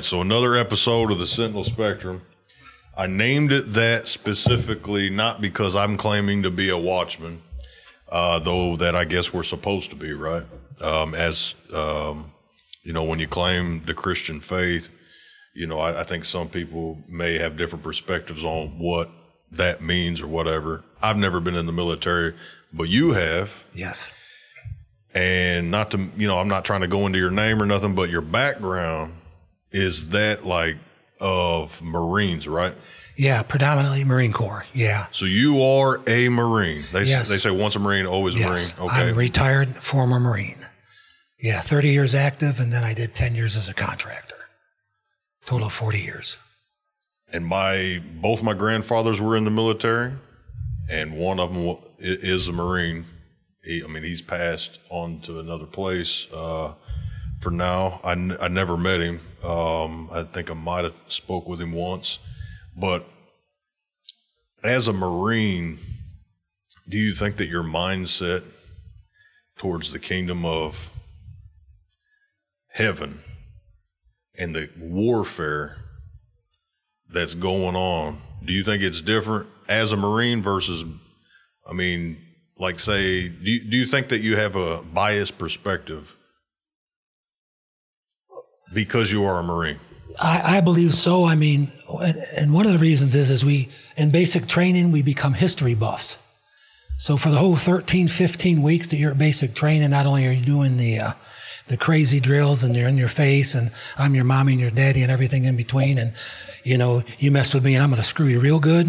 right, so another episode of the Sentinel Spectrum. I named it that specifically not because I'm claiming to be a watchman, uh, though that I guess we're supposed to be, right? Um, as um, you know, when you claim the Christian faith, you know, I, I think some people may have different perspectives on what that means or whatever. I've never been in the military, but you have Yes. and not to you know i'm not trying to go into your name or nothing but your background is that like of marines right Yeah, predominantly Marine Corps. Yeah. so you are a marine they, Yes. they say once a marine always a Yes. marine okay I'm a retired former Marine. Yeah, 30 years active, and then I did 10 years as a contractor. Total of 40 years. and my both my grandfathers were in the military and one of them is a marine he, i mean he's passed on to another place uh, for now I, n- I never met him um, i think i might have spoke with him once but as a marine do you think that your mindset towards the kingdom of heaven and the warfare that's going on, do you think it's different as a Marine versus, I mean, like say, do you, do you think that you have a biased perspective because you are a Marine? I, I believe so. I mean, and- one of the reasons is, is we, in basic training, we become history buffs. So for the whole 13, 15 weeks that you're at basic training, not only are you doing the, uh, the crazy drills and they're in your face and I'm your mommy and your daddy and everything in between. And, you know, you mess with me and I'm going to screw you real good.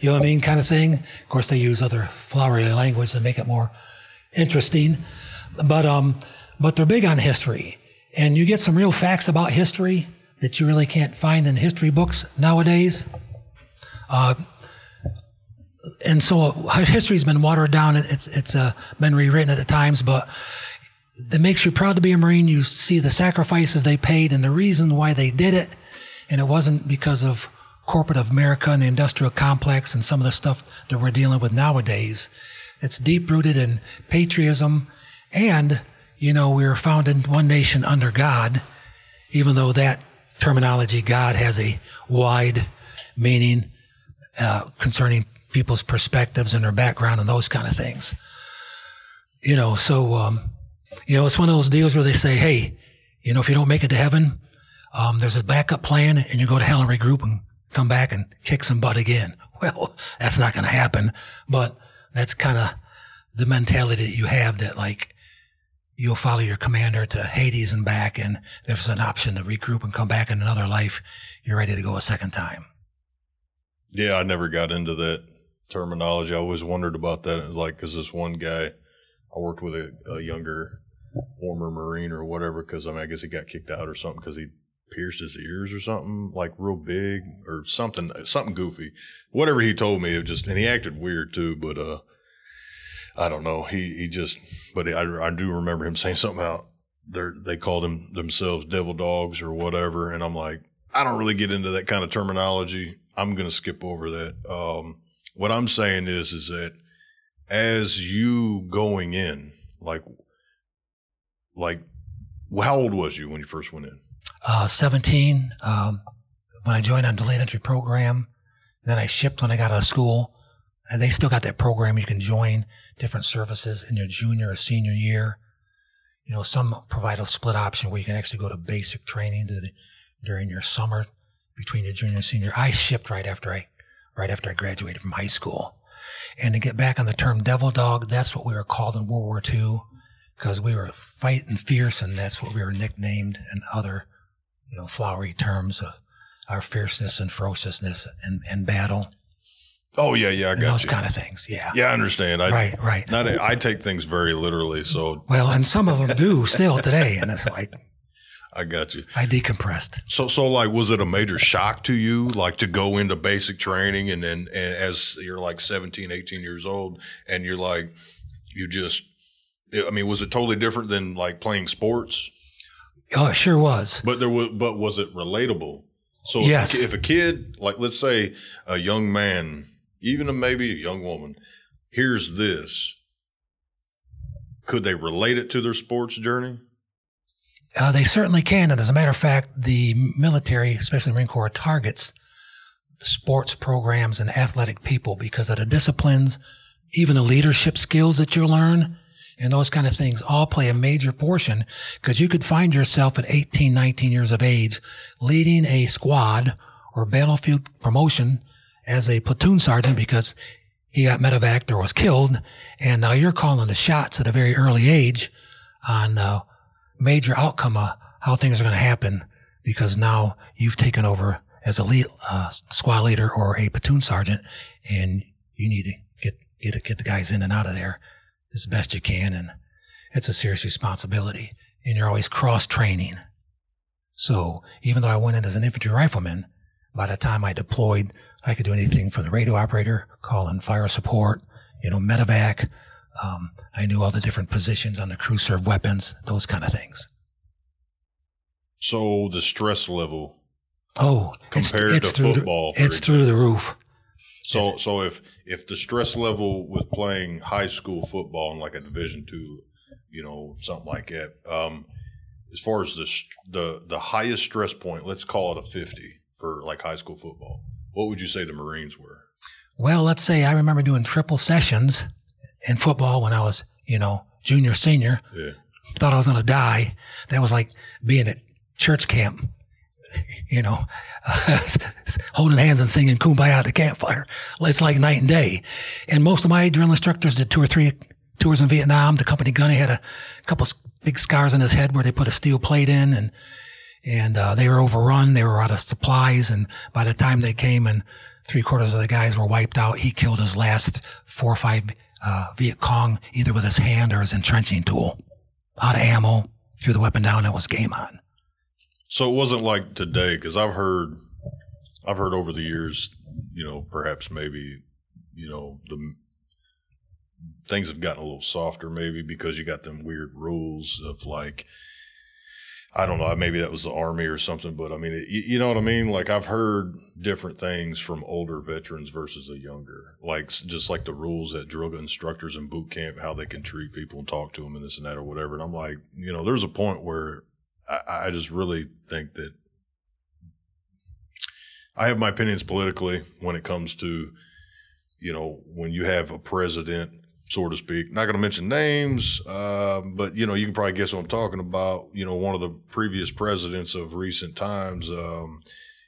You know what I mean? Kind of thing. Of course, they use other flowery language to make it more interesting. But, um, but they're big on history and you get some real facts about history that you really can't find in history books nowadays. Uh, and so history's been watered down. It's it's uh, been rewritten at times, but it makes you proud to be a Marine. You see the sacrifices they paid and the reason why they did it, and it wasn't because of corporate America and the industrial complex and some of the stuff that we're dealing with nowadays. It's deep rooted in patriotism, and you know we were founded one nation under God, even though that terminology God has a wide meaning uh, concerning people's perspectives and their background and those kind of things. You know, so um, you know, it's one of those deals where they say, "Hey, you know, if you don't make it to heaven, um, there's a backup plan, and you go to hell and regroup and come back and kick some butt again." Well, that's not going to happen, but that's kind of the mentality that you have that like you'll follow your commander to Hades and back, and if there's an option to regroup and come back in another life, you're ready to go a second time. Yeah, I never got into that terminology. I always wondered about that. It was like, because this one guy, I worked with a, a younger former Marine or whatever, because I mean, I guess he got kicked out or something because he pierced his ears or something like real big or something, something goofy. Whatever he told me, it just, and he acted weird too, but, uh, I don't know. He, he just, but I, I do remember him saying something about they they called them themselves devil dogs or whatever. And I'm like, I don't really get into that kind of terminology. I'm to skip over that. Um, what I'm saying is, is that as you going in, like, like, how old was you when you first went in? uh, 17 um, when I joined on delayed entry program. Then I shipped when I got out of school, and they still got that program. You can join different services in your junior or senior year. You know, some provide a split option where you can actually go to basic training the, during your summer between your junior and senior. I shipped right after I right after I graduated from high school. And to get back on the term devil dog, that's what we were called in World War II because we were fighting fierce, and that's what we were nicknamed and other you know, flowery terms of our fierceness and ferociousness in, in battle. Oh yeah, yeah, I got those you. kind of things. Yeah. yeah, I understand. I, Right, right. Not I take things very literally, so Well, and some of them do still today, and it's like I got you. I decompressed. So, so like, was it a major shock to you, like to go into basic training and then, and as you're like 17, 18 years old and you're like, you just, I mean, was it totally different than like playing sports? Oh, it sure was. But there was, but was it relatable? So Yes. if a kid, like let's say a young man, even a, maybe a young woman, hears this, could they relate it to their sports journey? Uh, they certainly can. And as a matter of fact, the military, especially the Marine Corps, targets sports programs and athletic people because of the disciplines, even the leadership skills that you learn and those kind of things all play a major portion because you could find yourself at 18, 19 years of age leading a squad or battlefield promotion as a platoon sergeant because he got medevaced or was killed. And now you're calling the shots at a very early age on uh, major outcome of how things are going to happen because now you've taken over as a lead, uh, squad leader or a platoon sergeant and you need to get, get, get the guys in and out of there as best you can. And it's a serious responsibility and you're always cross training. So even though I went in as an infantry rifleman, by the time I deployed, I could do anything from the radio operator, call in fire support, you know, medevac. Um, I knew all the different positions on the crew serve weapons, those kind of things. So the stress level. Oh, it's- Compared it's to through the- football, it's through the roof. So, so if, if the stress level with playing high school football in like a division two, you know, something like that, um, as far as the, the, the highest stress point, let's call it a 50 for like high school football. What would you say the Marines were? Well, let's say I remember doing triple sessions in football when I was, you know, junior, senior. Yeah. Thought I was going to die. That was like being at church camp, you know, holding hands and singing kumbaya at the campfire. It's like night and day. And most of my drill instructors did two or three tours in Vietnam. The company gunny had a couple big scars on his head where they put a steel plate in and and uh, they were overrun. They were out of supplies, and by the time they came and three quarters of the guys were wiped out, he killed his last four or five uh, Viet Cong either with his hand or his entrenching tool. Out of ammo, threw the weapon down, and it was game on. So it wasn't like today, because I've heard, I've heard over the years, you know, perhaps maybe, you know, the things have gotten a little softer, maybe because you got them weird rules of like, I don't know, maybe that was the army or something, but I mean, it, you, know what I mean? Like I've heard different things from older veterans versus the younger, like just like the rules that drill instructors in boot camp, how they can treat people and talk to them and this and that or whatever. And I'm like, you know, there's a point where I, I just really think that I have my opinions politically when it comes to, you know, when you have a president, so to speak. Not going to mention names, um, but you know, you can probably guess what I'm talking about. You know, one of the previous presidents of recent times, um,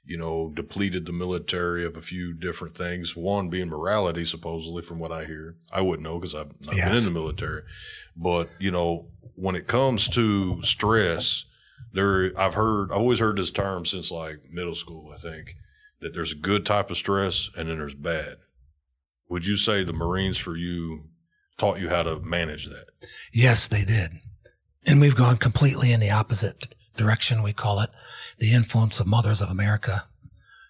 you know, depleted the military of a few different things. One being morality, supposedly, from what I hear. I wouldn't know because I've not Yes. been in the military. But you know, when it comes to stress, there I've heard I've always heard this term since like middle school. I think that there's a good type of stress and then there's bad. Would you say the Marines for you taught you how to manage that? Yes, they did. And we've gone completely in the opposite direction. We call it the influence of mothers of America.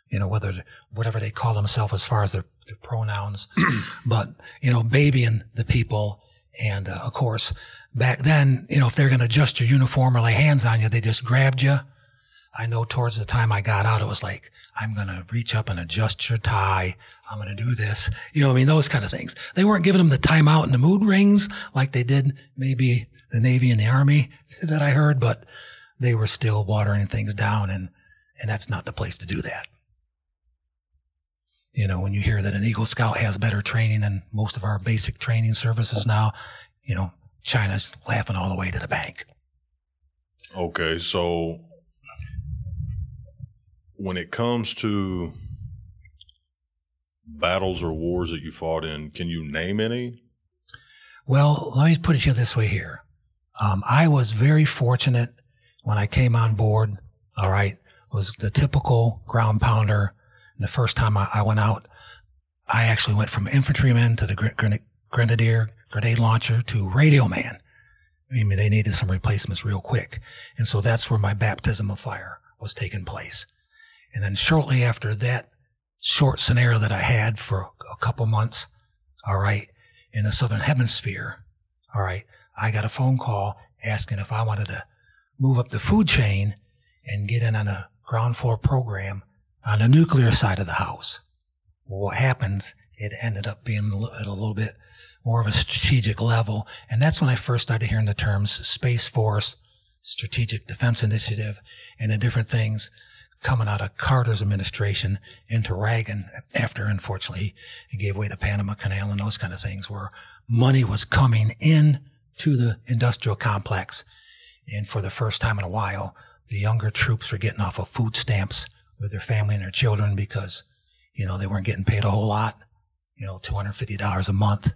You know, whether, whatever they call themselves as far as their, their pronouns, but, you know, babying the people. And, uh, of course, back then, you know, if they're going to adjust your uniform or lay hands on you, they just grabbed you. I know towards the time I got out, it was like, I'm going to reach up and adjust your tie. I'm going to do this. You know, I mean, those kind of things. They weren't giving them the time out and the mood rings like they did maybe the Navy and the Army that I heard, but they were still watering things down and, and that's not the place to do that. You know, when you hear that an Eagle Scout has better training than most of our basic training services now, you know, China's laughing all the way to the bank. Okay, so when it comes to battles or wars that you fought in, can you name any? Well, let me put it to you this way here. Um, I was very fortunate when I came on board. All right. Was the typical ground pounder. And the first time I, I went out, I actually went from infantryman to the grenadier, grenade launcher to radio man. I mean, they needed some replacements real quick. And so that's where my baptism of fire was taking place. And then shortly after that short scenario that I had for a couple months, all right, in the Southern Hemisphere, all right, I got a phone call asking if I wanted to move up the food chain and get in on a ground floor program on the nuclear side of the house. Well, what happens, it ended up being at a little bit more of a strategic level. And that's when I first started hearing the terms Space Force, Strategic Defense Initiative, and the different things coming out of Carter's administration into Reagan after, unfortunately, he gave away the Panama Canal and those kind of things where money was coming in to the industrial complex. And for the first time in a while, the younger troops were getting off of food stamps with their family and their children because, you know, they weren't getting paid a whole lot, you know, $250 a month.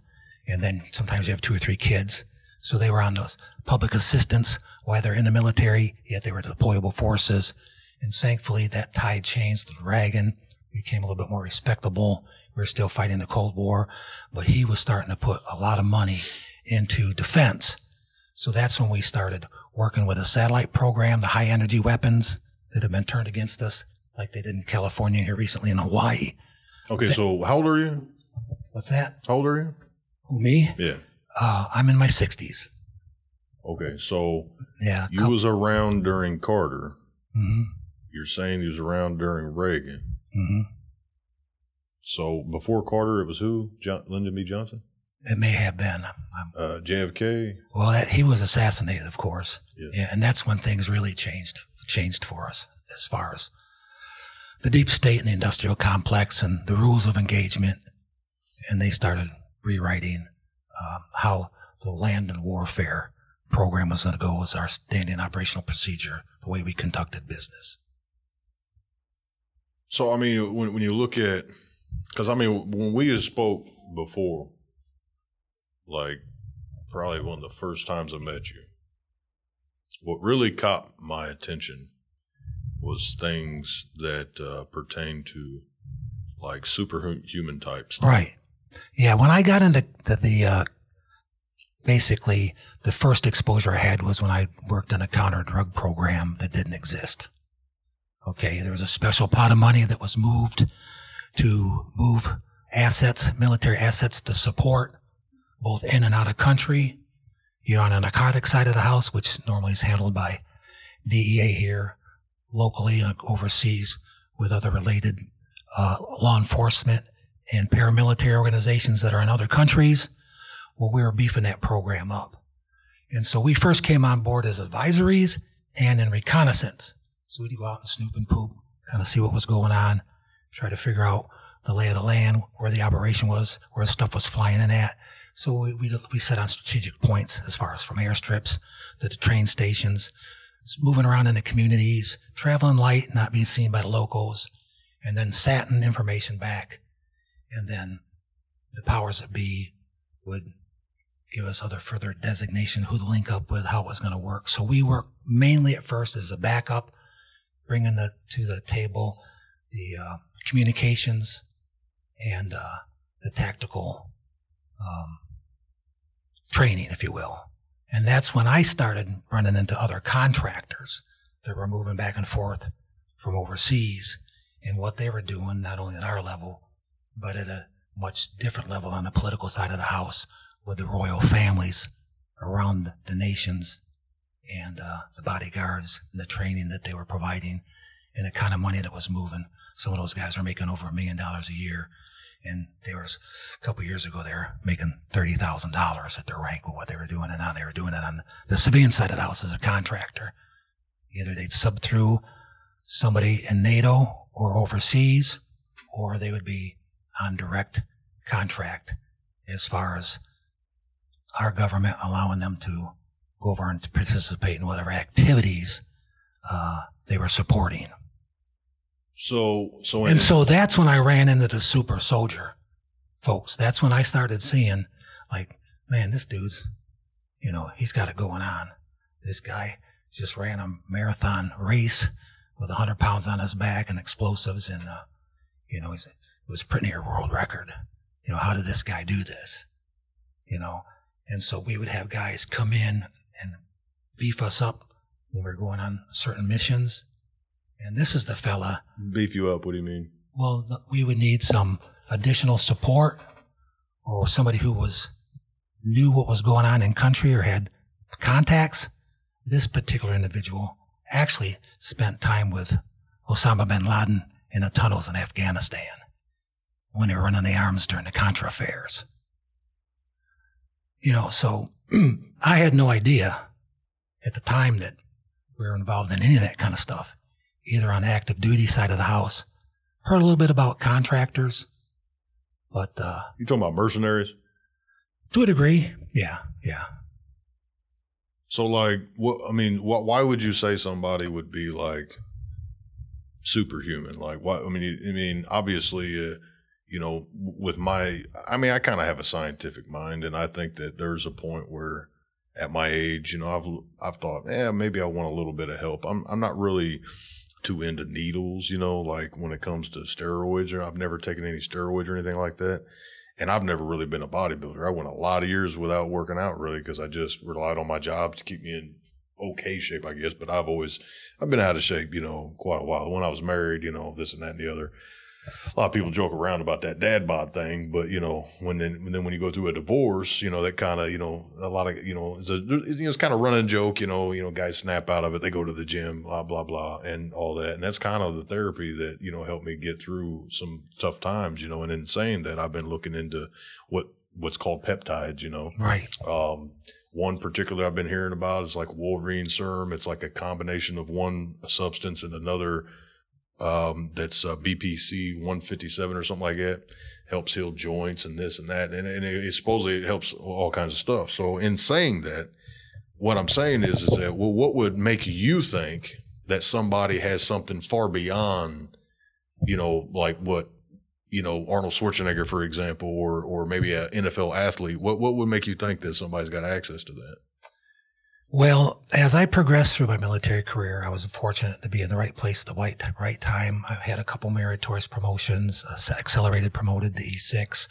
And then sometimes you have two or three kids. So they were on those public assistance while they're in the military, yet they were deployable forces. And thankfully that tide changed The dragon became a little bit more respectable. We are still fighting the Cold War, but he was starting to put a lot of money into defense. So that's when we started working with a satellite program, the high energy weapons that have been turned against us like they did in California here recently in Hawaii. Okay, so how old are you? What's that? How old are you? Who, me? Yeah. Uh, I'm in my 60s. Okay, so yeah, you couple- was around during Carter. Mm-hmm. You're saying he was around during Reagan. Mm-hmm. So before Carter, it was who? John, Lyndon B. Johnson. It may have been. Uh, JFK. Well, that, he was assassinated, of course. Yeah. yeah, and that's when things really changed changed for us as far as the deep state and the industrial complex and the rules of engagement. And they started rewriting um, how the land and warfare program was going to go as our standing operational procedure, the way we conducted business. So, I mean, when, when you look at, because I mean, when we spoke before, like probably one of the first times I met you, what really caught my attention was things that uh, pertain to like superhuman types. Right. Yeah. When I got into the, the uh, basically the first exposure I had was when I worked in a counter drug program that didn't exist. Okay. There was a special pot of money that was moved to move assets, military assets to support both in and out of country. You're on the narcotic side of the house, which normally is handled by DEA here locally and overseas with other related uh, law enforcement and paramilitary organizations that are in other countries. Well, we were beefing that program up. And so we first came on board as advisories and in reconnaissance. So we'd go out and snoop and poop, kind of see what was going on, try to figure out the lay of the land, where the operation was, where stuff was flying in at. So we, we, set on strategic points as far as from airstrips to the train stations, moving around in the communities, traveling light, not being seen by the locals, and then satting information back. And then the powers that be would give us other further designation who to link up with, how it was going to work. So we work mainly at first as a backup, bringing the, to the table the uh, communications and uh, the tactical um, training, if you will. And that's when I started running into other contractors that were moving back and forth from overseas and what they were doing, not only at our level, but at a much different level on the political side of the house with the royal families around the nations and uh, the bodyguards and the training that they were providing and the kind of money that was moving. Some of those guys were making over a million dollars a year and there was a couple years ago they were making thirty thousand dollars at their rank with what they were doing, and now they were doing it on the civilian side of the house as a contractor. Either they'd sub through somebody in NATO or overseas, or they would be on direct contract as far as our government allowing them to go over and participate in whatever activities uh, they were supporting. So, so, and so that's when I ran into the super soldier folks. That's when I started seeing like, man, this dude's, you know, he's got it going on. This guy just ran a marathon race with a hundred pounds on his back and explosives and, uh, you know, he's was pretty near world record. You know, how did this guy do this? You know, and so we would have guys come in and beef us up when we are going on certain missions. And this is the fella. Beef you up? What do you mean? Well, we would need some additional support or somebody who was knew what was going on in country or had contacts. This particular individual actually spent time with Osama bin Laden in the tunnels in Afghanistan when they were running the arms during the Contra affairs. You know, so I had no idea at the time that we were involved in any of that kind of stuff, either on the active duty side of the house. Heard a little bit about contractors, but uh, you talking about mercenaries? To a degree, yeah, yeah. So, like, what? I mean, what? Why would you say somebody would be like superhuman? Like, what? I mean, I mean, obviously, uh, you know, with my, I mean, I kind of have a scientific mind, and I think that there's a point where, at my age, you know, I've I've thought, yeah, maybe I want a little bit of help. I'm I'm not really too into needles, you know, like when it comes to steroids, or I've never taken any steroids or anything like that. And I've never really been a bodybuilder. I went a lot of years without working out really because I just relied on my job to keep me in okay shape, I guess. But I've always, I've been out of shape, you know, quite a while. When I was married, you know, this and that and the other a lot of people joke around about that dad bod thing, but you know, when then, when then when you go through a divorce, you know, that kind of, you know, a lot of, you know, it's a, you know, it's kind of running joke, you know, you know, guys snap out of it. They go to the gym, blah, blah, blah, and all that. And that's kind of the therapy that, you know, helped me get through some tough times, you know, and in saying that I've been looking into what, what's called peptides, you know, right. Um, one particular I've been hearing about is like Wolverine serum. It's like a combination of one substance and another um, that's uh, BPC 157 or something like that. Helps heal joints and this and that. And, and it, it, supposedly it helps all kinds of stuff. So in saying that, what I'm saying is, is that, well, what would make you think that somebody has something far beyond, you know, like what, you know, Arnold Schwarzenegger, for example, or, or maybe an NFL athlete? What, what would make you think that somebody's got access to that? Well, as I progressed through my military career, I was fortunate to be in the right place at the right, right time. I had a couple meritorious promotions, accelerated promoted to E6,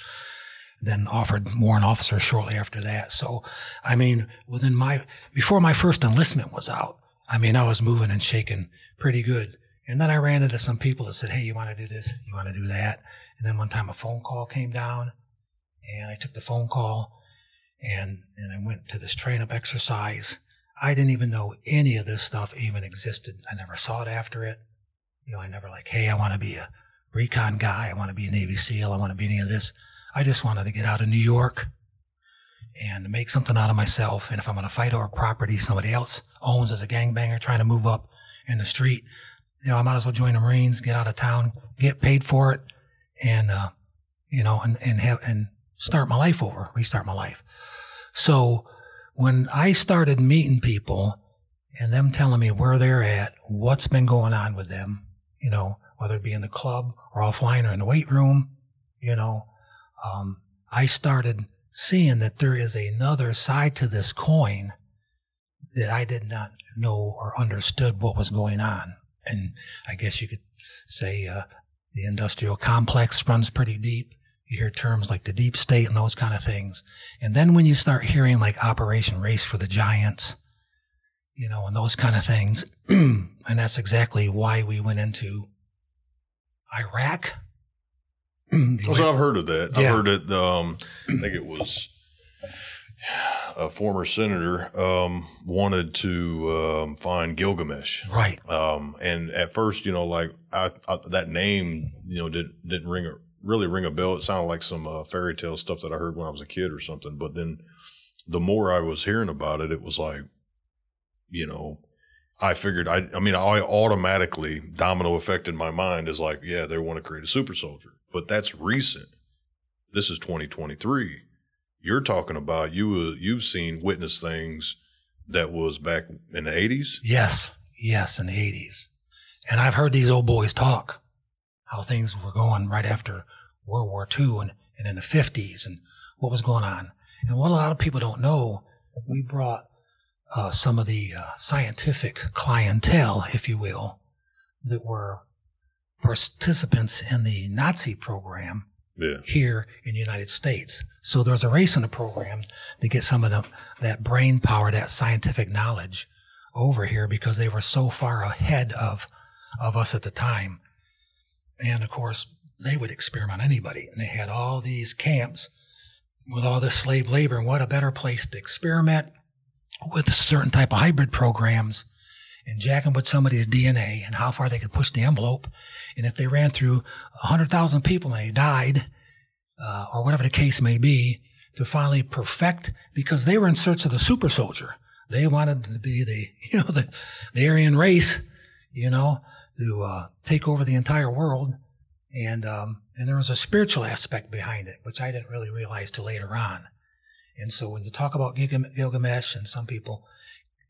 then offered more an officer shortly after that. So, I mean, within my, before my first enlistment was out, I mean, I was moving and shaking pretty good. And then I ran into some people that said, Hey, you want to do this? You want to do that? And then one time a phone call came down and I took the phone call and, and I went to this train up exercise I didn't even know any of this stuff even existed. I never sought after it. You know, I never like, hey, I want to be a recon guy. I want to be a Navy SEAL. I want to be any of this. I just wanted to get out of New York and make something out of myself. And if I'm going to fight over property somebody else owns as a gangbanger trying to move up in the street, you know, I might as well join the Marines, get out of town, get paid for it, and uh, you know, and and have and start my life over, restart my life. So when I started meeting people and them telling me where they're at, what's been going on with them, you know, whether it be in the club or offline or in the weight room, you know, um, I started seeing that there is another side to this coin that I did not know or understood what was going on. And I guess you could say uh, the industrial complex runs pretty deep. You hear terms like the deep state and those kind of things. And then when you start hearing like Operation Race for the Giants, you know, and those kind of things, and that's exactly why we went into Iraq. so I've heard of that. Yeah. I've heard it. Um, I think it was a former senator um, wanted to um, find Gilgamesh, right? Um, and at first, you know, like I, I, that name, you know, didn't didn't ring a really ring a bell. It sounded like some uh, fairy tale stuff that I heard when I was a kid or something. But then the more I was hearing about it, it was like, you know, I figured I, I mean, I automatically domino effect in my mind is like, yeah, they want to create a super soldier, but that's recent. This is 2023. You're talking about you, uh, you've seen witness things that was back in the 80s. Yes. Yes. In the 80s. And I've heard these old boys talk how things were going right after World War II and, and in the 50s and what was going on. And what a lot of people don't know, we brought uh, some of the uh, scientific clientele, if you will, that were participants in the Nazi program Yeah. here in the United States. So there's a race in the program to get some of them, that brain power, that scientific knowledge over here because they were so far ahead of, of us at the time. And of course, they would experiment on anybody. And they had all these camps with all this slave labor. And what a better place to experiment with certain type of hybrid programs and jacking with somebody's DNA and how far they could push the envelope. And if they ran through 100,000 people and they died, uh, or whatever the case may be, to finally perfect, because they were in search of the super soldier. They wanted to be the, you know, the, the Aryan race, you know, to uh, take over the entire world. And, um, and there was a spiritual aspect behind it, which I didn't really realize till later on. And so when you talk about Gilgam- Gilgamesh, and some people,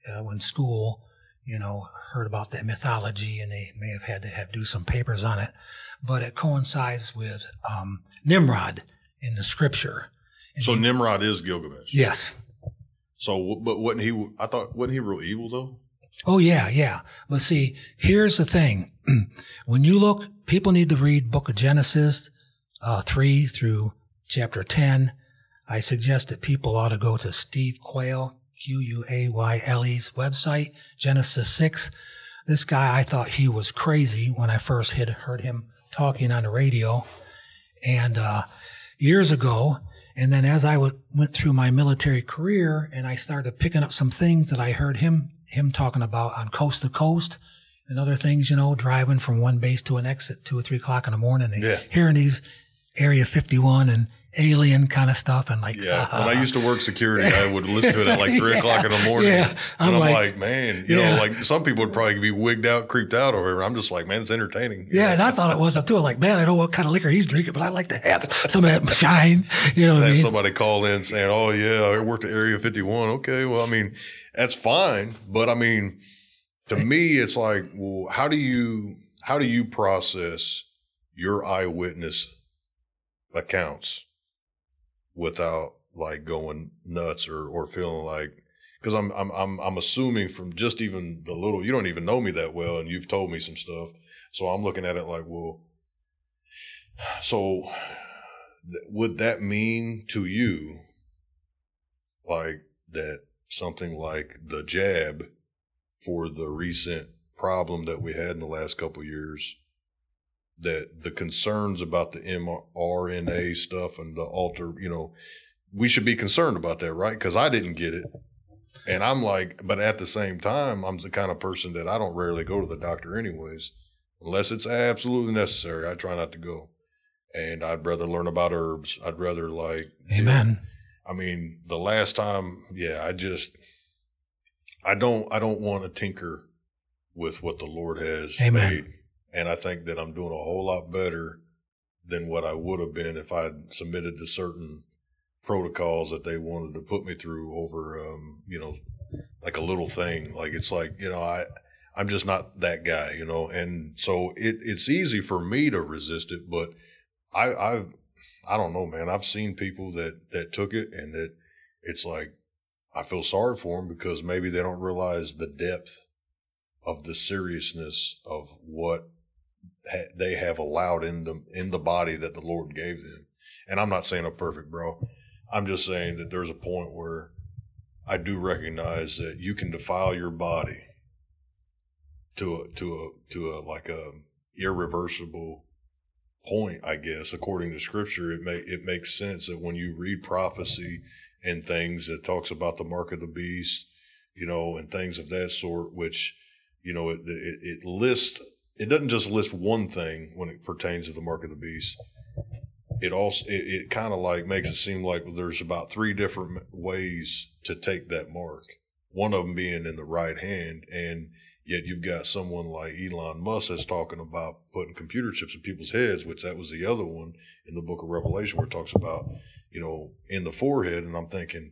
uh, when school, you know, heard about that mythology and they may have had to have do some papers on it, but it coincides with um, Nimrod in the scripture. And So he- Nimrod is Gilgamesh. yes. So, but wasn't he? I thought wasn't he real evil though? Oh yeah, yeah. But see, here's the thing: when you look, people need to read Book of Genesis uh, three through chapter ten. I suggest that people ought to go to Steve Quayle, Q U A Y L E's website, Genesis six. This guy, I thought he was crazy when I first had heard him talking on the radio, and uh, years ago. And then as I w- went through my military career and I started picking up some things that I heard him him talking about on coast to coast and other things, you know, driving from one base to an exit two or three o'clock in the morning and Yeah. hearing these Area 51 and alien kind of stuff and like, Yeah. when I uh-huh. used to work security, I would listen to it at like three Yeah. o'clock in the morning. Yeah. And I'm I'm, like- like, man, you Yeah. know, like some people would probably be wigged out, creeped out or whatever. I'm just like, man, it's entertaining. yeah, and I thought it was up too. I'm like, man, I don't know what kind of liquor he's drinking, but I like to have some of that shine. You know what I mean? somebody call in saying, "Oh yeah, I worked at Area 51." Okay, well, I mean, that's fine, but I mean, to me, it's like, well, how do you how do you process your eyewitness accounts without like going nuts or or feeling like because I'm I'm I'm I'm assuming from just even the little you don't even know me that well and you've told me some stuff, so I'm looking at it like, well, so th- would that mean to you like that something like the jab for the recent problem that we had in the last couple years that the concerns about the mRNA stuff and the alter, you know, we should be concerned about that, right? Because I didn't get it. And I'm like, but at the same time, I'm the kind of person that I don't rarely go to the doctor anyways, unless it's absolutely necessary. I try not to go. And I'd rather learn about herbs. I'd rather like, Amen. I mean, the last time, yeah, I just, I don't, I don't want to tinker with what the Lord has Amen. made. And I think that I'm doing a whole lot better than what I would have been if I'd submitted to certain protocols that they wanted to put me through over, um, you know, like a little thing. Like it's like, you know, I, I'm just not that guy, you know, and so it, it's easy for me to resist it, but I, I've, I don't know, man. I've seen people that that took it, and that it's like I feel sorry for them because maybe they don't realize the depth of the seriousness of what ha- they have allowed in them in the body that the Lord gave them. And I'm not saying I'm perfect, bro. I'm just saying that there's a point where I do recognize that you can defile your body to a to a to a like a irreversible point, I guess, according to scripture, it may it makes sense that when you read prophecy and things that talks about the mark of the beast, you know, and things of that sort, which, you know, it it, it lists it doesn't just list one thing when it pertains to the mark of the beast. It also it, it kind of like makes it seem like there's about three different ways to take that mark. One of them being in the right hand, and Yet you've got someone like Elon Musk that's talking about putting computer chips in people's heads, which that was the other one in the book of Revelation where it talks about, you know, in the forehead. And I'm thinking,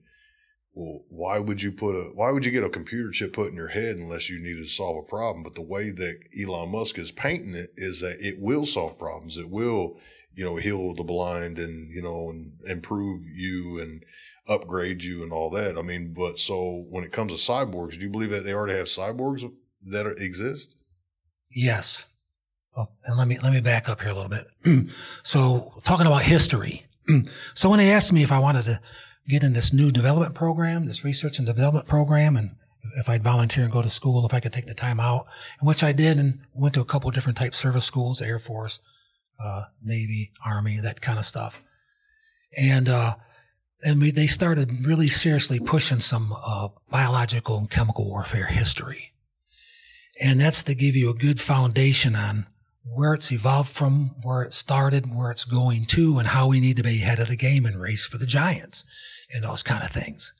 well, why would you put a, why would you get a computer chip put in your head unless you needed to solve a problem? But the way that Elon Musk is painting it is that it will solve problems. It will, you know, heal the blind and, you know, and improve you and upgrade you and all that. I mean, but so when it comes to cyborgs, do you believe that they already have cyborgs that are, exist? Yes. Well, and let me let me back up here a little bit. so, talking about history. so, when they asked me if I wanted to get in this new development program, this research and development program, and if I'd volunteer and go to school, if I could take the time out, which I did, and went to a couple different type service schools, Air Force, uh, Navy, Army, that kind of stuff, and uh, and we, they started really seriously pushing some uh, biological and chemical warfare history, and that's to give you a good foundation on where it's evolved from, where it started, where it's going to, and how we need to be ahead of the game and race for the giants and those kind of things.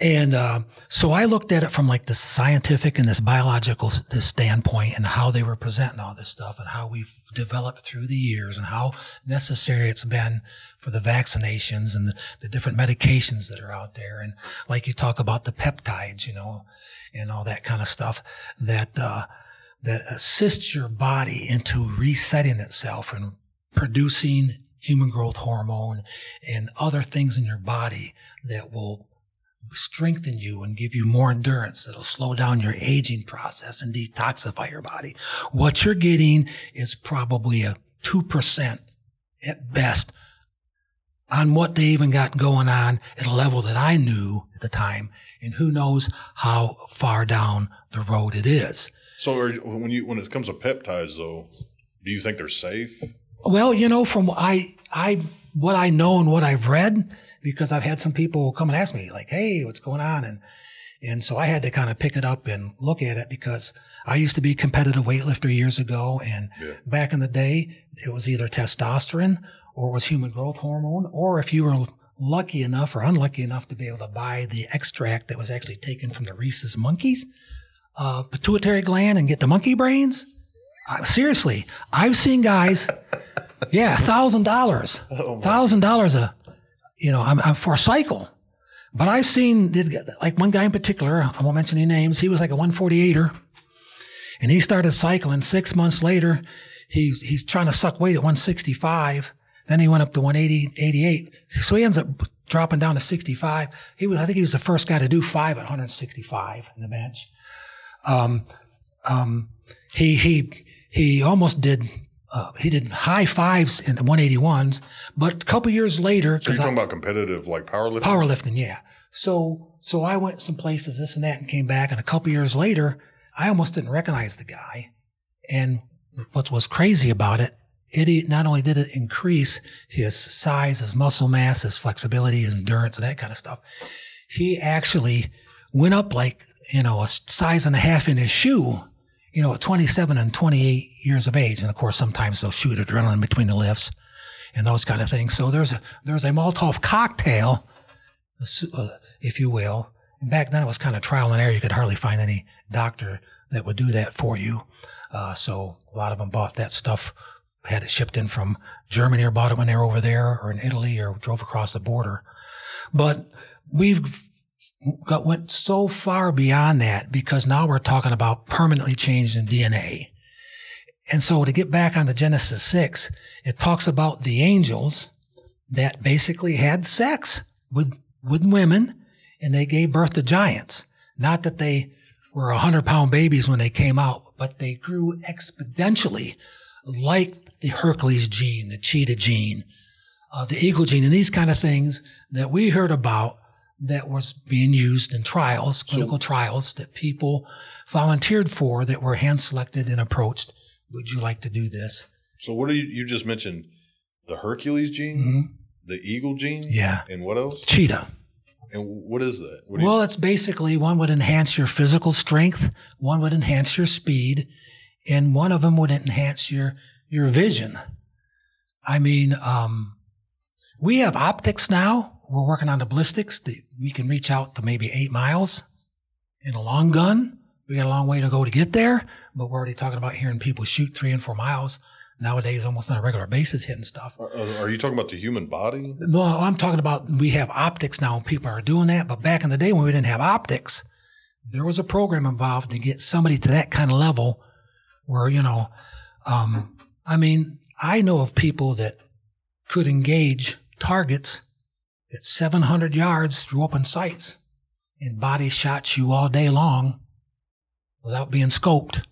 And uh, so I looked at it from like the scientific and this biological this standpoint and how they were presenting all this stuff and how we've developed through the years and how necessary it's been for the vaccinations and the, the different medications that are out there. And like you talk about the peptides, you know, and all that kind of stuff that, uh, that assists your body into resetting itself and producing human growth hormone and other things in your body that will strengthen you and give you more endurance. That'll slow down your aging process and detoxify your body. What you're getting is probably a 2% at best on what they even got going on at a level that I knew at the time. And who knows how far down the road it is. So are, when you when it comes to peptides though, do you think they're safe? Well, you know, from I I what I know and what I've read, because I've had some people come and ask me like, "Hey, what's going on?" and and so I had to kind of pick it up and look at it because I used to be a competitive weightlifter years ago, and Yeah. back in the day, it was either testosterone or it was human growth hormone, or if you were lucky enough or unlucky enough to be able to buy the extract that was actually taken from the rhesus monkeys, uh, pituitary gland, and get the monkey brains. Uh, seriously, I've seen guys, yeah, thousand dollars, thousand dollars a, you know, I'm, I'm for a cycle. But I've seen like one guy in particular. I won't mention any names. He was like a 148er, and he started cycling. Six months later, he's he's trying to suck weight at 165. Then he went up to 180, 88. So he ends up dropping down to 65. He was, I think he was the first guy to do five at 165 in the bench. Um, um, he, he, he almost did, uh, he did high fives in the 181s, but a couple years later, So you're 'cause I- talking about competitive like powerlifting? powerlifting, yeah. So, so I went some places, this and that, and came back. And a couple years later, I almost didn't recognize the guy. And what was crazy about it, it not only did it increase his size, his muscle mass, his flexibility, his endurance, and that kind of stuff, he actually went up like, you know, a size and a half in his shoe, you know, at 27 and 28 years of age. And of course, sometimes they'll shoot adrenaline between the lifts and those kind of things. So there's a, there's a Molotov cocktail uh, if you will. Back then it was kind of trial and error. You could hardly find any doctor that would do that for you. Uh, so a lot of them bought that stuff, had it shipped in from Germany or bought it when they were over there or in Italy or drove across the border. But we've got, went so far beyond that because now we're talking about permanently changing DNA. And so to get back on the Genesis 6, it talks about the angels that basically had sex with, with women and they gave birth to giants. Not that they were a hundred pound babies when they came out, but they grew exponentially like the Hercules gene, the cheetah gene, uh, the eagle gene, and these kind of things that we heard about that was being used in trials, clinical trials that people volunteered for that were hand selected and approached. Would you like to do this? So what do you you just mentioned? The Hercules gene, the eagle gene, Mm-hmm. Yeah. and what else? Cheetah. And what is that? What do you, Well, it's basically one would enhance your physical strength, one would enhance your speed, and one of them would enhance your your vision. I mean, um, we have optics now. We're working on the ballistics. that We can reach out to maybe eight miles in a long gun. We got a long way to go to get there, but we're already talking about hearing people shoot three and four miles nowadays, almost on a regular basis, hitting stuff. are, are you talking about the human body? No, I'm talking about we have optics now and people are doing that. But back in the day when we didn't have optics, there was a program involved to get somebody to that kind of level where, you know, um, I mean, I know of people that could engage targets at 700 yards through open sights and body shots you all day long without being scoped.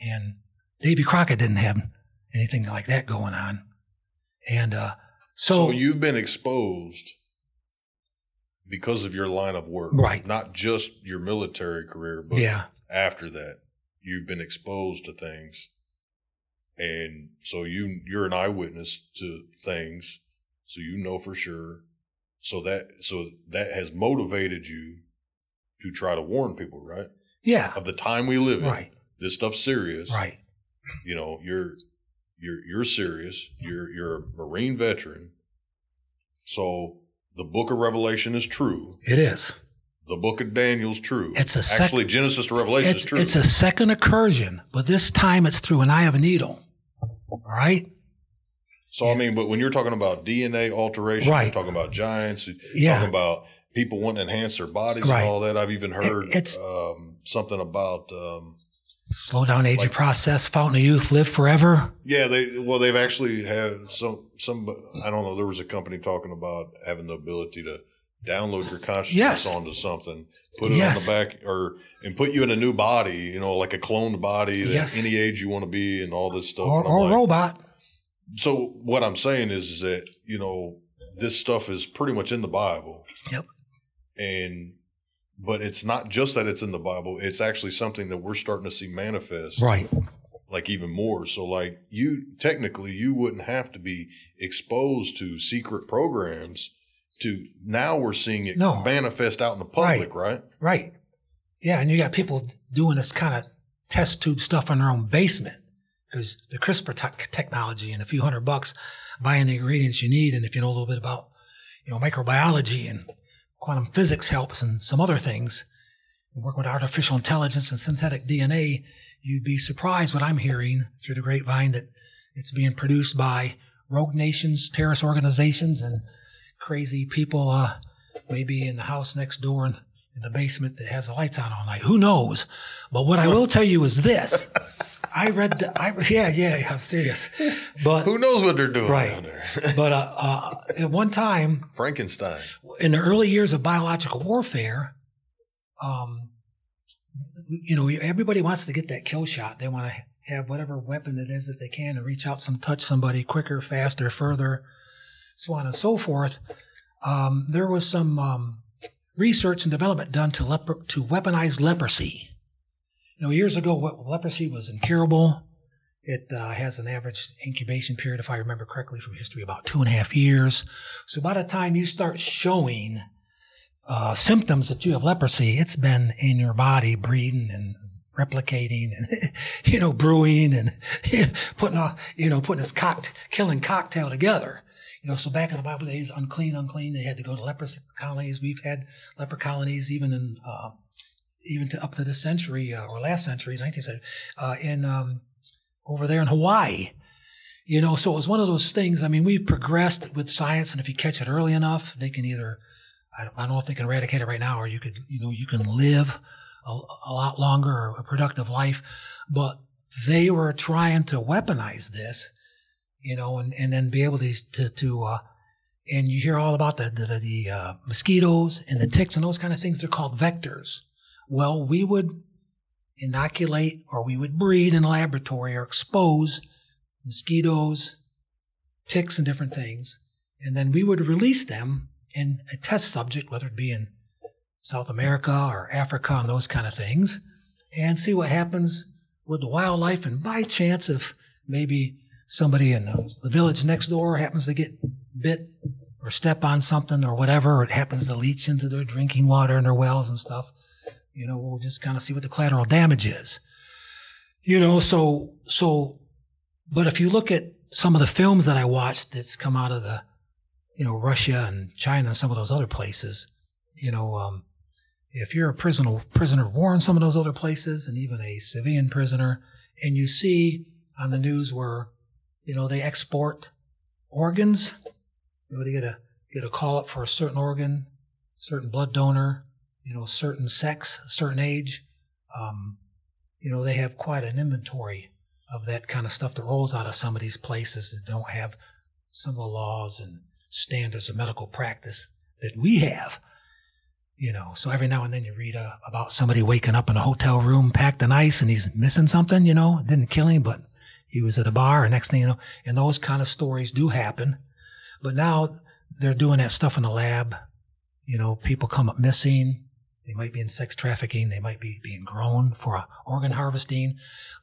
And Davy Crockett didn't have anything like that going on. And uh, so, So you've been exposed because of your line of work, Right. Not just your military career, but yeah, after that, you've been exposed to things, and so you you're an eyewitness to things, so you know for sure. So that so that has motivated you to try to warn people, right? yeah, Of the time we live in, right, this stuff's serious, right, you know you're you're you're serious. You're you're a marine veteran. So the book of revelation is true. It is. the book of daniel's true. It's a sec- actually genesis to revelation It's, is true. it's a second incursion, but this time it's through an eye of a needle. All right. So i mean but when you're talking about dna alteration Right. you're talking about giants you're Yeah. talking about people wanting to enhance their bodies Right. and all that i've even heard it's- um, something about um, Slow down aging Like- process, fountain of youth, live forever. Yeah, they well they've actually had some some I don't know there was a company talking about having the ability to download your consciousness Yes. onto something, put it Yes. on the back or and put you in a new body, you know, like a cloned body Yes. any age you want to be and all this stuff. Or, or like- robot. So what I'm saying is, is that, you know, this stuff is pretty much in the Bible. Yep. And but it's not just that it's in the Bible, it's actually something that we're starting to see manifest Right. like even more. So like you technically you wouldn't have to be exposed to secret programs to now we're seeing it No. manifest out in the public, right? Right. Yeah. And you got people doing this kind of test tube stuff in their own basement because the CRISPR te- technology and a few hundred bucks buying the ingredients you need. And if you know a little bit about, you know, microbiology and quantum physics helps and some other things, and work with artificial intelligence and synthetic DNA, you'd be surprised what I'm hearing through the grapevine that it's being produced by rogue nations, terrorist organizations, and crazy people, uh, maybe in the house next door and in the basement that has the lights on all night. Who knows? But what I will tell you is this. I read, the, I, yeah, yeah, I'm serious. But, Who knows what they're doing Right. down there? but, uh, uh, at one time, Frankenstein. in the early years of biological warfare, um, you know, everybody wants to get that kill shot. They want to have whatever weapon it is that they can and reach out some touch somebody quicker, faster, further, so on and so forth. Um, there was some um, research and development done to leper- to weaponize leprosy. You know, years ago, what, leprosy was incurable. It uh, has an average incubation period, if I remember correctly from history, about two and a half years. So by the time you start showing uh, symptoms that you have leprosy, it's been in your body breeding and replicating and, you know, brewing and putting a, you know, putting this cocked, killing cocktail together. You know, so back in the Bible days, unclean, unclean, they had to go to leper colonies. We've had leper colonies even in, uh, even to up to this century uh, or last century, 19th century, uh, in, um, over there in Hawaii. You know, so it was one of those things. I mean, we've progressed with science, and if you catch it early enough, they can either, I don't, I don't know if they can eradicate it right now, or you could, you know, you can live a, a lot longer or a productive life. But they were trying to weaponize this, you know, and, and then be able to, to, to uh, and you hear all about the, the, the uh, mosquitoes and the ticks and those kind of things. They're called vectors. Well, we would inoculate or we would breed in a laboratory or expose mosquitoes, ticks, and different things. And then we would release them in a test subject, whether it be in South America or Africa and those kind of things, and see what happens with the wildlife. And by chance, if maybe somebody in the, village next door happens to get bit or step on something or whatever, or it happens to leach into their drinking water and their wells and stuff, you know, we'll just kind of see what the collateral damage is. You know, so, so, but if you look at some of the films that I watched that's come out of the, you know, Russia and China and some of those other places, you know, um, if you're a prisoner, prisoner of war in some of those other places and even a civilian prisoner, and you see on the news where, you know, they export organs, you know, they get a, get a call up for a certain organ, certain blood donor, you know, certain sex, certain age. Um, you know, they have quite an inventory of that kind of stuff that rolls out of some of these places that don't have some of the laws and standards of medical practice that we have. You know, so every now and then you read uh, about somebody waking up in a hotel room packed in ice and he's missing something, you know, didn't kill him, but he was at a bar, and next thing you know, and those kind of stories do happen. But now they're doing that stuff in the lab. You know, people come up missing. They might be in sex trafficking. They might be being grown for organ harvesting.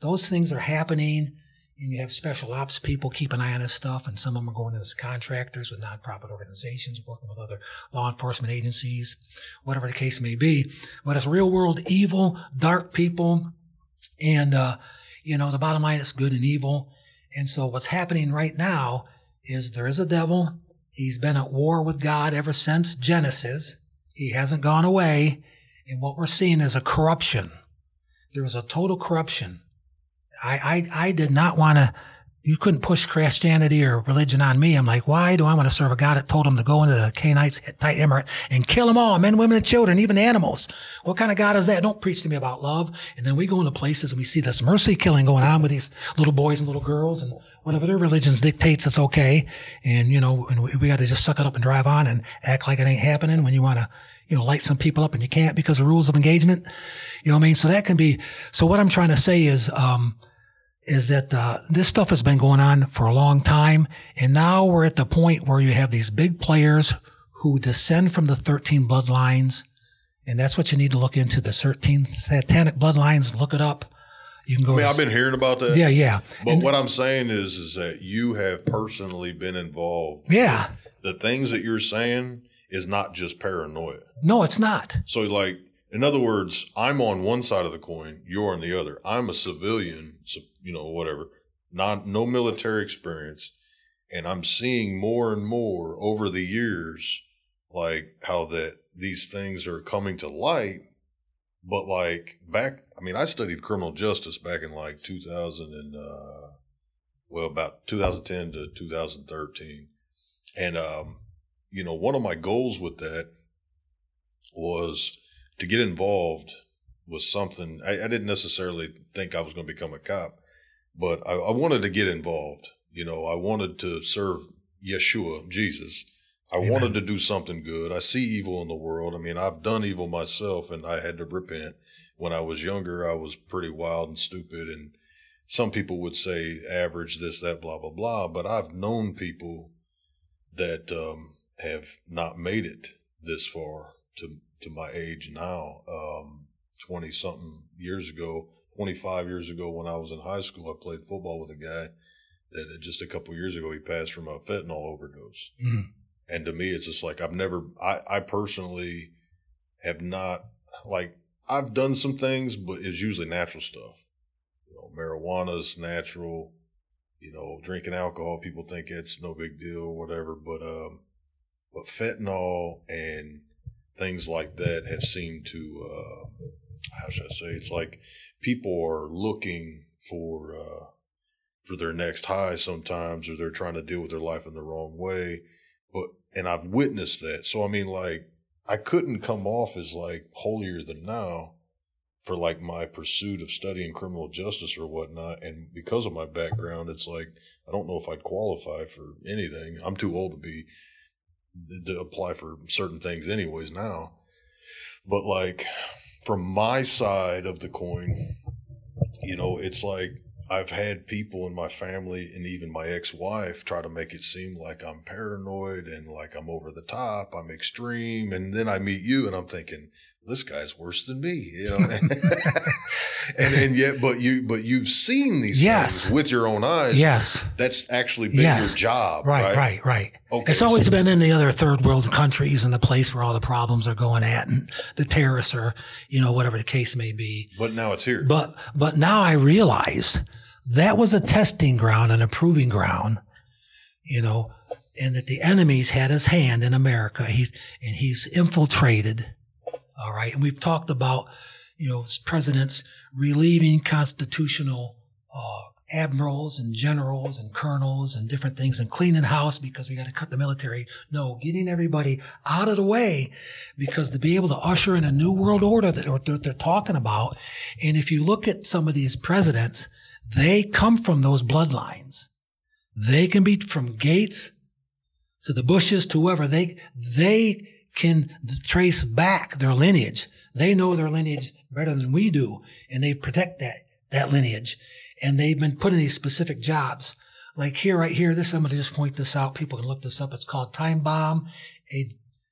Those things are happening and you have special ops people keep an eye on this stuff, and some of them are going in as contractors with nonprofit organizations, working with other law enforcement agencies, whatever the case may be. But it's real world evil, dark people, and uh, you know the bottom line is good and evil. And so what's happening right now is there is a devil. He's been at war with God ever since Genesis. He hasn't gone away, and what we're seeing is a corruption. There is a total corruption I, I, I did not want to, you couldn't push Christianity or religion on me. I'm like, why do I want to serve a God that told him to go into the Canaanites, Hittite, Amorite and kill them all, men, women, and children, even animals? What kind of God is that? Don't preach to me about love. And then we go into places and we see this mercy killing going on with these little boys and little girls and whatever their religions dictates it's okay. And, you know, and we, we got to just suck it up and drive on and act like it ain't happening when you want to, you know, light some people up and you can't because of rules of engagement. You know what I mean? So that can be, so what I'm trying to say is, um, is that uh, this stuff has been going on for a long time, and now we're at the point where you have these big players who descend from the 13 bloodlines, and that's what you need to look into the 13 satanic bloodlines. Look it up. You can go. I mean, I've been hearing about that. Yeah, yeah. But and, what I'm saying is, is that you have personally been involved. Yeah. The things that you're saying is not just paranoia. No, it's not. So, like, in other words, I'm on one side of the coin, you're on the other. I'm a civilian, you know, whatever, not no military experience, and I'm seeing more and more over the years, like how that these things are coming to light. But like back, I mean, I studied criminal justice back in like 2000 and uh, well, about 2010 to 2013, and um, you know, one of my goals with that was to get involved with something I, I didn't necessarily think I was going to become a cop, but I, I, wanted to get involved. You know, I wanted to serve Yeshua, Jesus. I Amen. wanted to do something good. I see evil in the world. I mean, I've done evil myself and I had to repent. When I was younger, I was pretty wild and stupid. And some people would say average, this, that, blah, blah, blah. But I've known people that um, have not made it this far to to my age now, um, 20 something years ago, 25 years ago when I was in high school, I played football with a guy that just a couple years ago, he passed from a fentanyl overdose. Mm. And to me, it's just like, I've never, I, I personally have not, like, I've done some things, but it's usually natural stuff. You know, marijuana's natural, you know, drinking alcohol, people think it's no big deal or whatever, but, um, but fentanyl and things like that have seemed to, uh, how should I say? It's like people are looking for uh, for their next high sometimes, or they're trying to deal with their life in the wrong way. But and I've witnessed that. So I mean, like I couldn't come off as like holier than now for like my pursuit of studying criminal justice or whatnot. And because of my background, it's like I don't know if I'd qualify for anything. I'm too old to be to apply for certain things anyways now. But like from my side of the coin, you know, it's like I've had people in my family and even my ex-wife try to make it seem like I'm paranoid and like I'm over the top, I'm extreme. And then I meet you and I'm thinking, this guy's worse than me, you know. and and yet, but you but you've seen these yes. things with your own eyes. Yes, that's actually been yes. your job. Right, right, right, right. Okay, it's always been in the other third world countries and the place where all the problems are going at, and the terrorists are, you know, whatever the case may be. But now it's here. But but now I realized that was a testing ground and a proving ground, you know, and that the enemy's had his hand in America. He's and he's infiltrated all right. And we've talked about, you know, presidents relieving constitutional uh, admirals and generals and colonels and different things and cleaning house because we got to cut the military. No, getting everybody out of the way because to be able to usher in a new world order that, that they're talking about. And if you look at some of these presidents, they come from those bloodlines. They can be from Gates to the Bushes to whoever they, they can trace back their lineage. They know their lineage better than we do, and they protect that, that lineage. and they've been put in these specific jobs. Like here, right here, this, I'm going to just point this out. People can look this up. It's called Time Bomb, a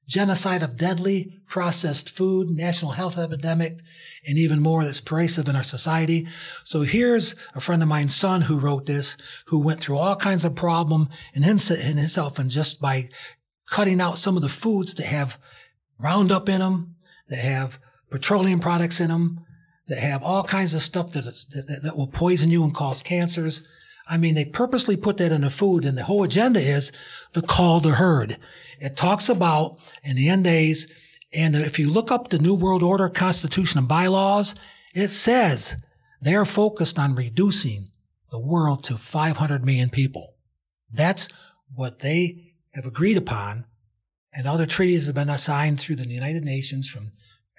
genocide of deadly processed food, national health epidemic, and even more that's pervasive in our society. So here's a friend of mine's son who wrote this, who went through all kinds of problem in himself and just by cutting out some of the foods that have Roundup in them, that have petroleum products in them, that have all kinds of stuff that, that, that will poison you and cause cancers. I mean, they purposely put that in the food and the whole agenda is the call to herd. It talks about in the end days, and if you look up the New World Order Constitution and bylaws, it says they're focused on reducing the world to 500 million people. That's what they have agreed upon. And other treaties have been assigned through the United Nations from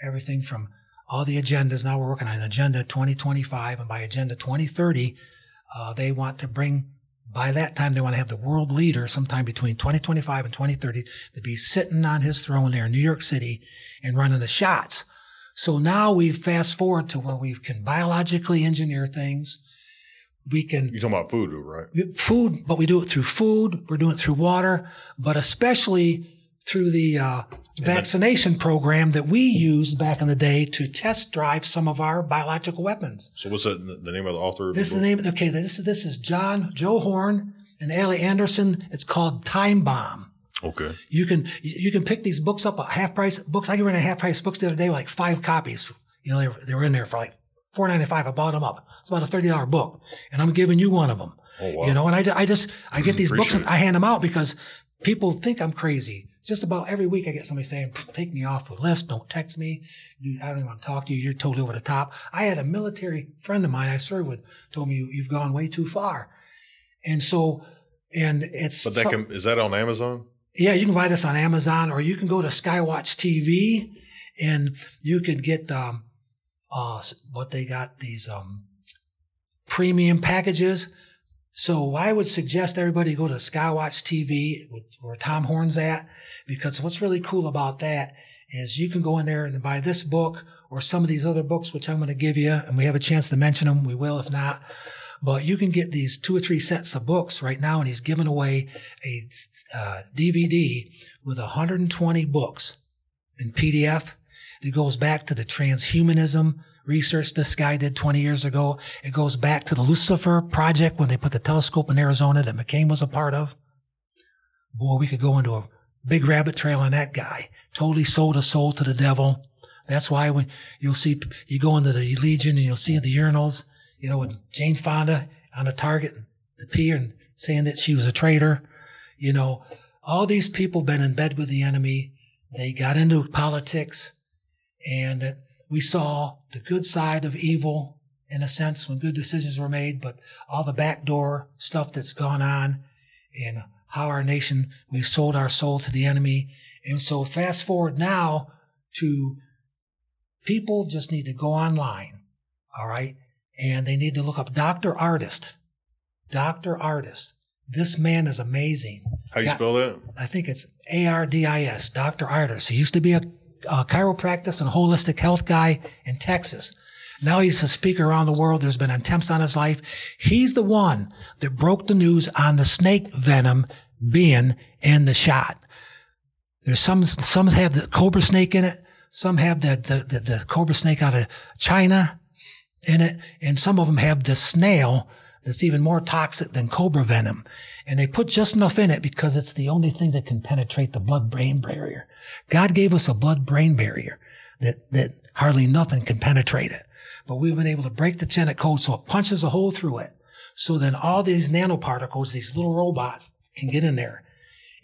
everything from all the agendas. Now we're working on Agenda 2025 and by Agenda 2030, uh, they want to bring, by that time, they want to have the world leader sometime between 2025 and 2030 to be sitting on his throne there in New York City and running the shots. So now we fast forward to where we can biologically engineer things. We can. You're talking about food, right? Food, but we do it through food. We're doing it through water, but especially through the uh, vaccination program that we used back in the day to test drive some of our biological weapons. So what's that, the name of the author? Of this the is the name. Okay, this is this is John Joe Horn and Ellie Anderson. It's called Time Bomb. Okay. You can you can pick these books up at half price books. I ran a half price books the other day, like five copies. You know, they were, they were in there for like four ninety five. I bought them up. It's about a thirty dollar book, and I'm giving you one of them. Oh, wow. You know, and I, I just I get these books and I hand them out because people think I'm crazy. Just about every week I get somebody saying, take me off the list. Don't text me. Dude, I don't even want to talk to you. You're totally over the top. I had a military friend of mine I served with told me you've gone way too far. And so, and it's, But that so- can, is that on Amazon? yeah, you can buy this on Amazon or you can go to Skywatch TV and you could get, um, uh, what they got these, um, premium packages. So I would suggest everybody go to Skywatch TV with, where Tom Horn's at, because what's really cool about that is you can go in there and buy this book or some of these other books, which I'm going to give you, and we have a chance to mention them. We will if not. But you can get these two or three sets of books right now, and he's giving away a uh, DVD with 120 books in PDF. It goes back to the transhumanism research this guy did 20 years ago. It goes back to the Lucifer project when they put the telescope in Arizona that McCain was a part of. Boy, we could go into a big rabbit trail on that guy. Totally sold a soul to the devil. That's why when you'll see, you go into the Legion and you'll see the urinals, you know, with Jane Fonda on a target, the pier and saying that she was a traitor. You know, all these people been in bed with the enemy. They got into politics and that we saw the good side of evil in a sense when good decisions were made, but all the backdoor stuff that's gone on and how our nation, we've sold our soul to the enemy. And so fast forward now to people just need to go online. All right. And they need to look up Dr. Ardis. Dr. Ardis. This man is amazing. How do you Got- spell that? I think it's A R D I S, Dr. Ardis. He used to be a, a chiropractic and holistic health guy in Texas. Now he's a speaker around the world. There's been attempts on his life. He's the one that broke the news on the snake venom being in the shot. There's some, some have the cobra snake in it. Some have the, the, the, the cobra snake out of China in it. And some of them have the snail that's even more toxic than cobra venom. And they put just enough in it because it's the only thing that can penetrate the blood brain barrier. God gave us a blood brain barrier that, that hardly nothing can penetrate it. But we've been able to break the genetic code so it punches a hole through it. So then all these nanoparticles, these little robots can get in there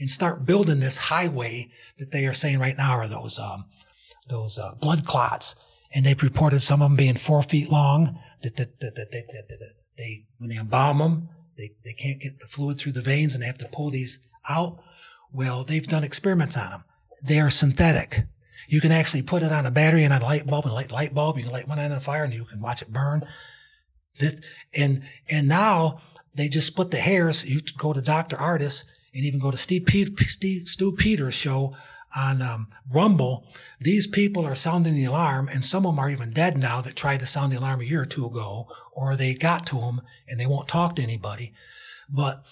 and start building this highway that they are saying right now are those, um, those, uh, blood clots. And they've reported some of them being four feet long that, that, that, that, that, that, that they, when they embalm them, they, they can't get the fluid through the veins and they have to pull these out. Well, they've done experiments on them. They are synthetic. You can actually put it on a battery and on a light bulb and light light bulb. You can light one on fire and you can watch it burn. This, and, and now they just split the hairs. You go to Dr. Ardis and even go to Steve, Pe- Steve Stew Peters show on um, Rumble, these people are sounding the alarm, and some of them are even dead now that tried to sound the alarm a year or two ago, or they got to them and they won't talk to anybody. But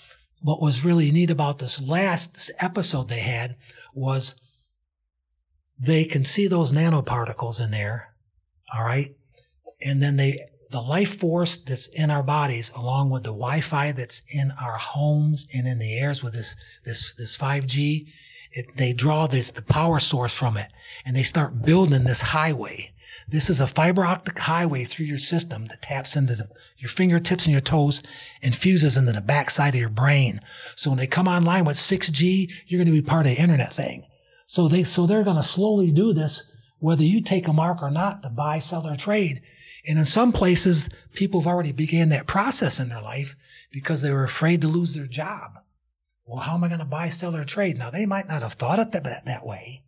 what was really neat about this last episode they had was they can see those nanoparticles in there, all right, and then they the life force that's in our bodies, along with the Wi-Fi that's in our homes and in the airs with this this this 5G, it, they draw this the power source from it, and they start building this highway. This is a fiber optic highway through your system that taps into the, your fingertips and your toes and fuses into the backside of your brain. So when they come online with 6G, you're going to be part of the internet thing. So they so they're going to slowly do this, whether you take a mark or not, to buy, sell, or trade and in some places, people have already began that process in their life because they were afraid to lose their job. Well, how am I going to buy, sell, or trade? Now, they might not have thought it that, that way,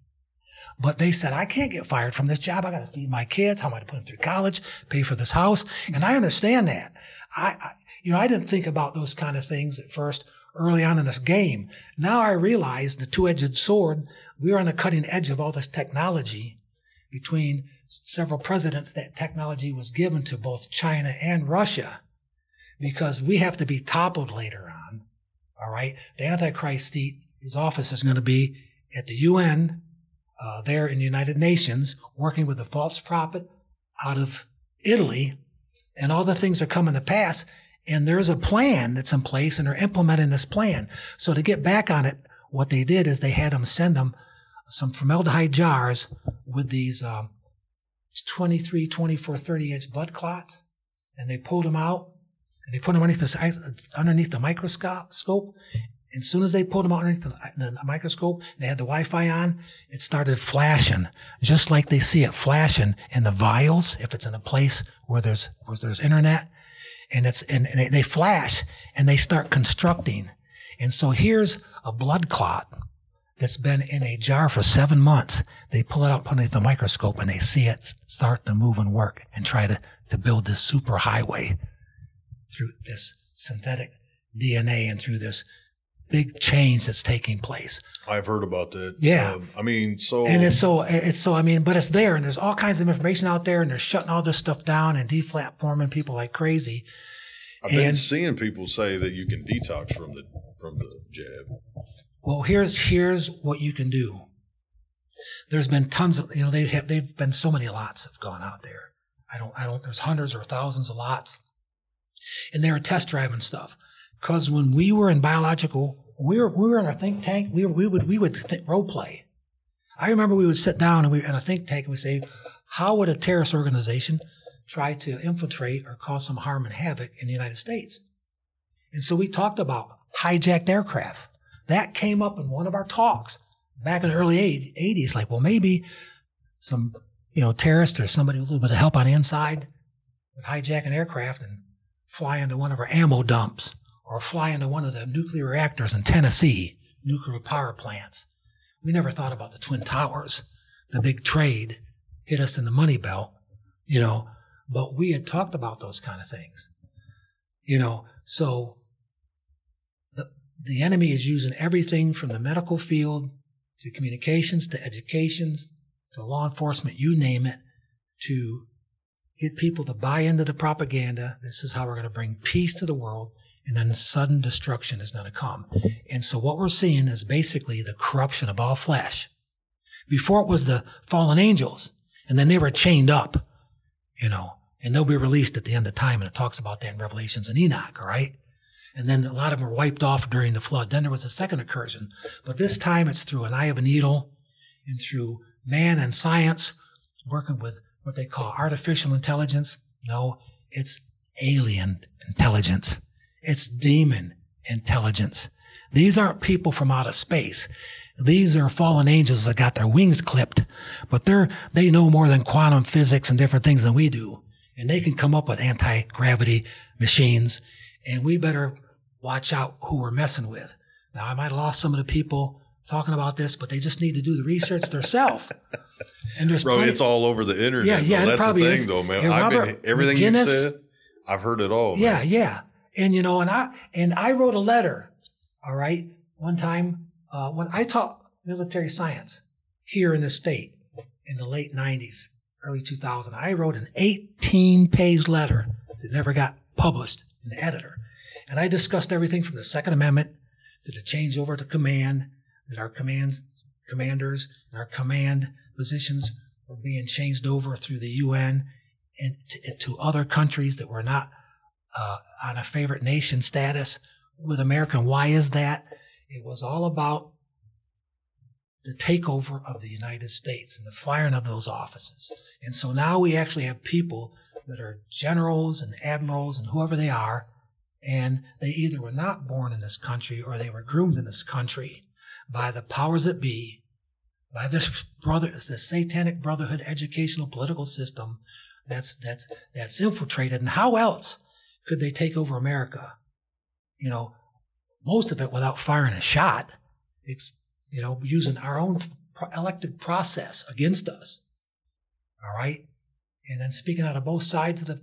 but they said, I can't get fired from this job. I got to feed my kids. How am I to put them through college, pay for this house? And I understand that. I, I, you know, I didn't think about those kind of things at first early on in this game. Now I realize the two-edged sword, we're on the cutting edge of all this technology between several presidents that technology was given to both China and Russia because we have to be toppled later on. All right. The Antichrist seat, his office is going to be at the UN, uh, there in the United Nations, working with the false prophet out of Italy. And all the things are coming to pass. And there's a plan that's in place and they're implementing this plan. So to get back on it, what they did is they had them send them some formaldehyde jars with these um, 23, 24, 30 inch blood clots, and they pulled them out and they put them underneath the, underneath the microscope. And as soon as they pulled them out underneath the, uh, the microscope, they had the Wi-Fi on. It started flashing, just like they see it flashing in the vials if it's in a place where there's where there's internet, and it's and, and they, they flash and they start constructing. And so here's a blood clot that's been in a jar for seven months. They pull it out underneath the microscope and they see it start to move and work and try to, to build this super highway through this synthetic DNA and through this big change that's taking place. I've heard about that. Yeah. Um, I mean, so. And it's so, it's so, I mean, but it's there and there's all kinds of information out there and they're shutting all this stuff down and deplatforming people like crazy. I've been seeing people say that you can detox from the, from the jab. Well, here's here's what you can do. There's been tons of you know they have they've been so many lots have gone out there. I don't I don't there's hundreds or thousands of lots, and they were test driving stuff. Because when we were in biological, we were we were in our think tank. We were, we would we would th- role play. I remember we would sit down and we in a think tank and we say, how would a terrorist organization try to infiltrate or cause some harm and havoc in the United States? And so we talked about hijacked aircraft. That came up in one of our talks back in the early 80s. Like, well, maybe some, you know, terrorist or somebody with a little bit of help on the inside would hijack an aircraft and fly into one of our ammo dumps or fly into one of the nuclear reactors in Tennessee, nuclear power plants. We never thought about the Twin Towers, the big trade hit us in the money belt, you know, but we had talked about those kind of things, you know, so the the enemy is using everything from the medical field to communications to educations to law enforcement, you name it, to get people to buy into the propaganda. This is how we're going to bring peace to the world. And then sudden destruction is going to come. And so what we're seeing is basically the corruption of all flesh. Before it was the fallen angels, and then they were chained up, you know, and they'll be released at the end of time. And it talks about that in Revelations and Enoch, all right? and then a lot of them were wiped off during the flood. Then there was a second incursion, but this time it's through an eye of a needle and through man and science working with what they call artificial intelligence. No, it's alien intelligence. It's demon intelligence. These aren't people from outer space. These are fallen angels that got their wings clipped, but they're, they know more than quantum physics and different things than we do. And they can come up with anti-gravity machines and we better watch out who we're messing with. Now, I might have lost some of the people talking about this, but they just need to do the research themselves. And there's Bro, plenty, it's all over the internet. Yeah, yeah, that's probably the thing, is. though, man. I've been, everything you said, I've heard it all. Yeah, man. yeah, and you know, and I and I wrote a letter. All right, one time uh, when I taught military science, here in the state in the late 90s, early 2000. I wrote an 18 page letter that never got published in the editor. And I discussed everything from the Second Amendment to the changeover to command, that our commands, commanders and our command positions were being changed over through the UN and to, to other countries that were not uh, on a favorite nation status with America. And why is that? It was all about the takeover of the United States and the firing of those offices. And so now we actually have people that are generals and admirals and whoever they are, and they either were not born in this country or they were groomed in this country by the powers that be, by this brother, the satanic brotherhood educational political system that's that's that's infiltrated. And how else could they take over America? You know, most of it without firing a shot. It's you know using our own elected process against us. All right, and then speaking out of both sides of the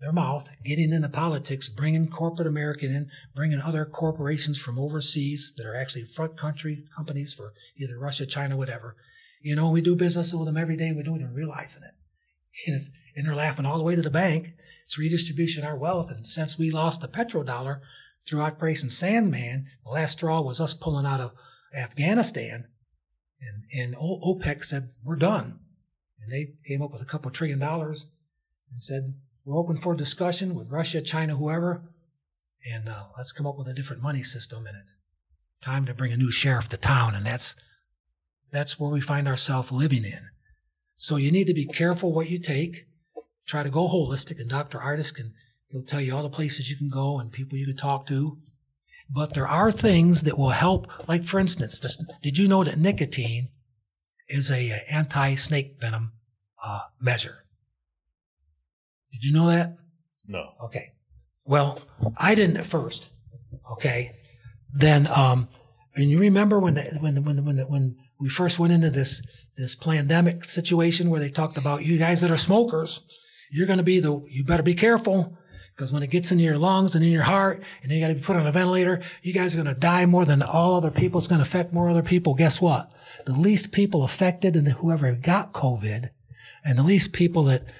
their mouth, getting into politics, bringing corporate American in, bringing other corporations from overseas that are actually front country companies for either Russia, China, whatever. You know, we do business with them every day and we don't even realize it. And, and they're laughing all the way to the bank. It's redistribution of our wealth. And since we lost the petrodollar through Operation Sandman, the last straw was us pulling out of Afghanistan. And, and OPEC said, we're done. And they came up with a couple trillion dollars and said, we're open for discussion with Russia, China, whoever, and uh, let's come up with a different money system. And it's time to bring a new sheriff to town, and that's that's where we find ourselves living in. So you need to be careful what you take. Try to go holistic, and Dr. Ardis can he'll tell you all the places you can go and people you can talk to. But there are things that will help. Like for instance, this, did you know that nicotine is a, a anti-snake venom uh, measure? Did you know that? No. Okay. Well, I didn't at first. Okay. Then, um, and you remember when, the, when, when, when, when we first went into this, this pandemic situation where they talked about you guys that are smokers, you're going to be the, you better be careful because when it gets into your lungs and in your heart and you got to be put on a ventilator, you guys are going to die more than all other people. It's going to affect more other people. Guess what? The least people affected and whoever got COVID and the least people that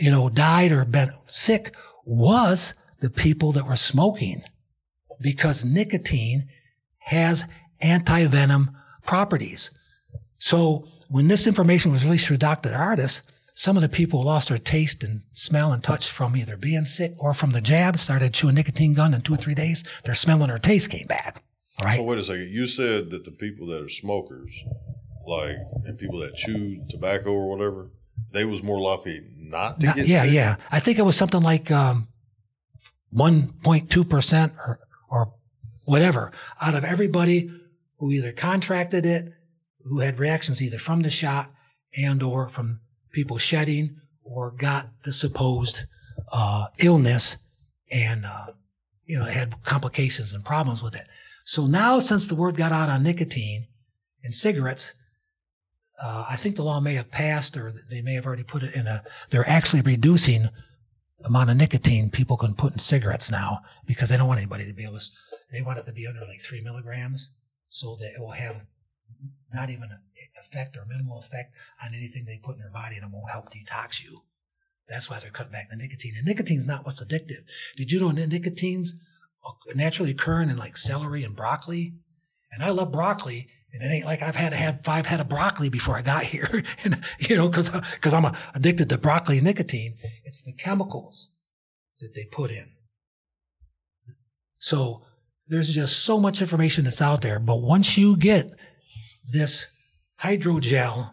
you know, died or been sick was the people that were smoking because nicotine has anti-venom properties. So when this information was released through Dr. Ardis, some of the people lost their taste and smell and touch from either being sick or from the jab, started chewing nicotine gum in two or three days, their smell and their taste came back. Right. Oh, wait a second. You said that the people that are smokers, like, and people that chew tobacco or whatever, they was more likely not to not, get yeah sick? yeah i think it was something like um, 1.2% or, or whatever out of everybody who either contracted it who had reactions either from the shot and or from people shedding or got the supposed uh, illness and uh, you know had complications and problems with it so now since the word got out on nicotine and cigarettes uh, I think the law may have passed or they may have already put it in a, they're actually reducing the amount of nicotine people can put in cigarettes now because they don't want anybody to be able to, they want it to be under like three milligrams so that it will have not even an effect or minimal effect on anything they put in their body and it won't help detox you. That's why they're cutting back the nicotine. And nicotine's not what's addictive. Did you know nicotine's naturally occurring in like celery and broccoli? And I love broccoli and it ain't like I've had to have five head of broccoli before I got here. and, you know, cause, cause I'm addicted to broccoli and nicotine. It's the chemicals that they put in. So there's just so much information that's out there. But once you get this hydrogel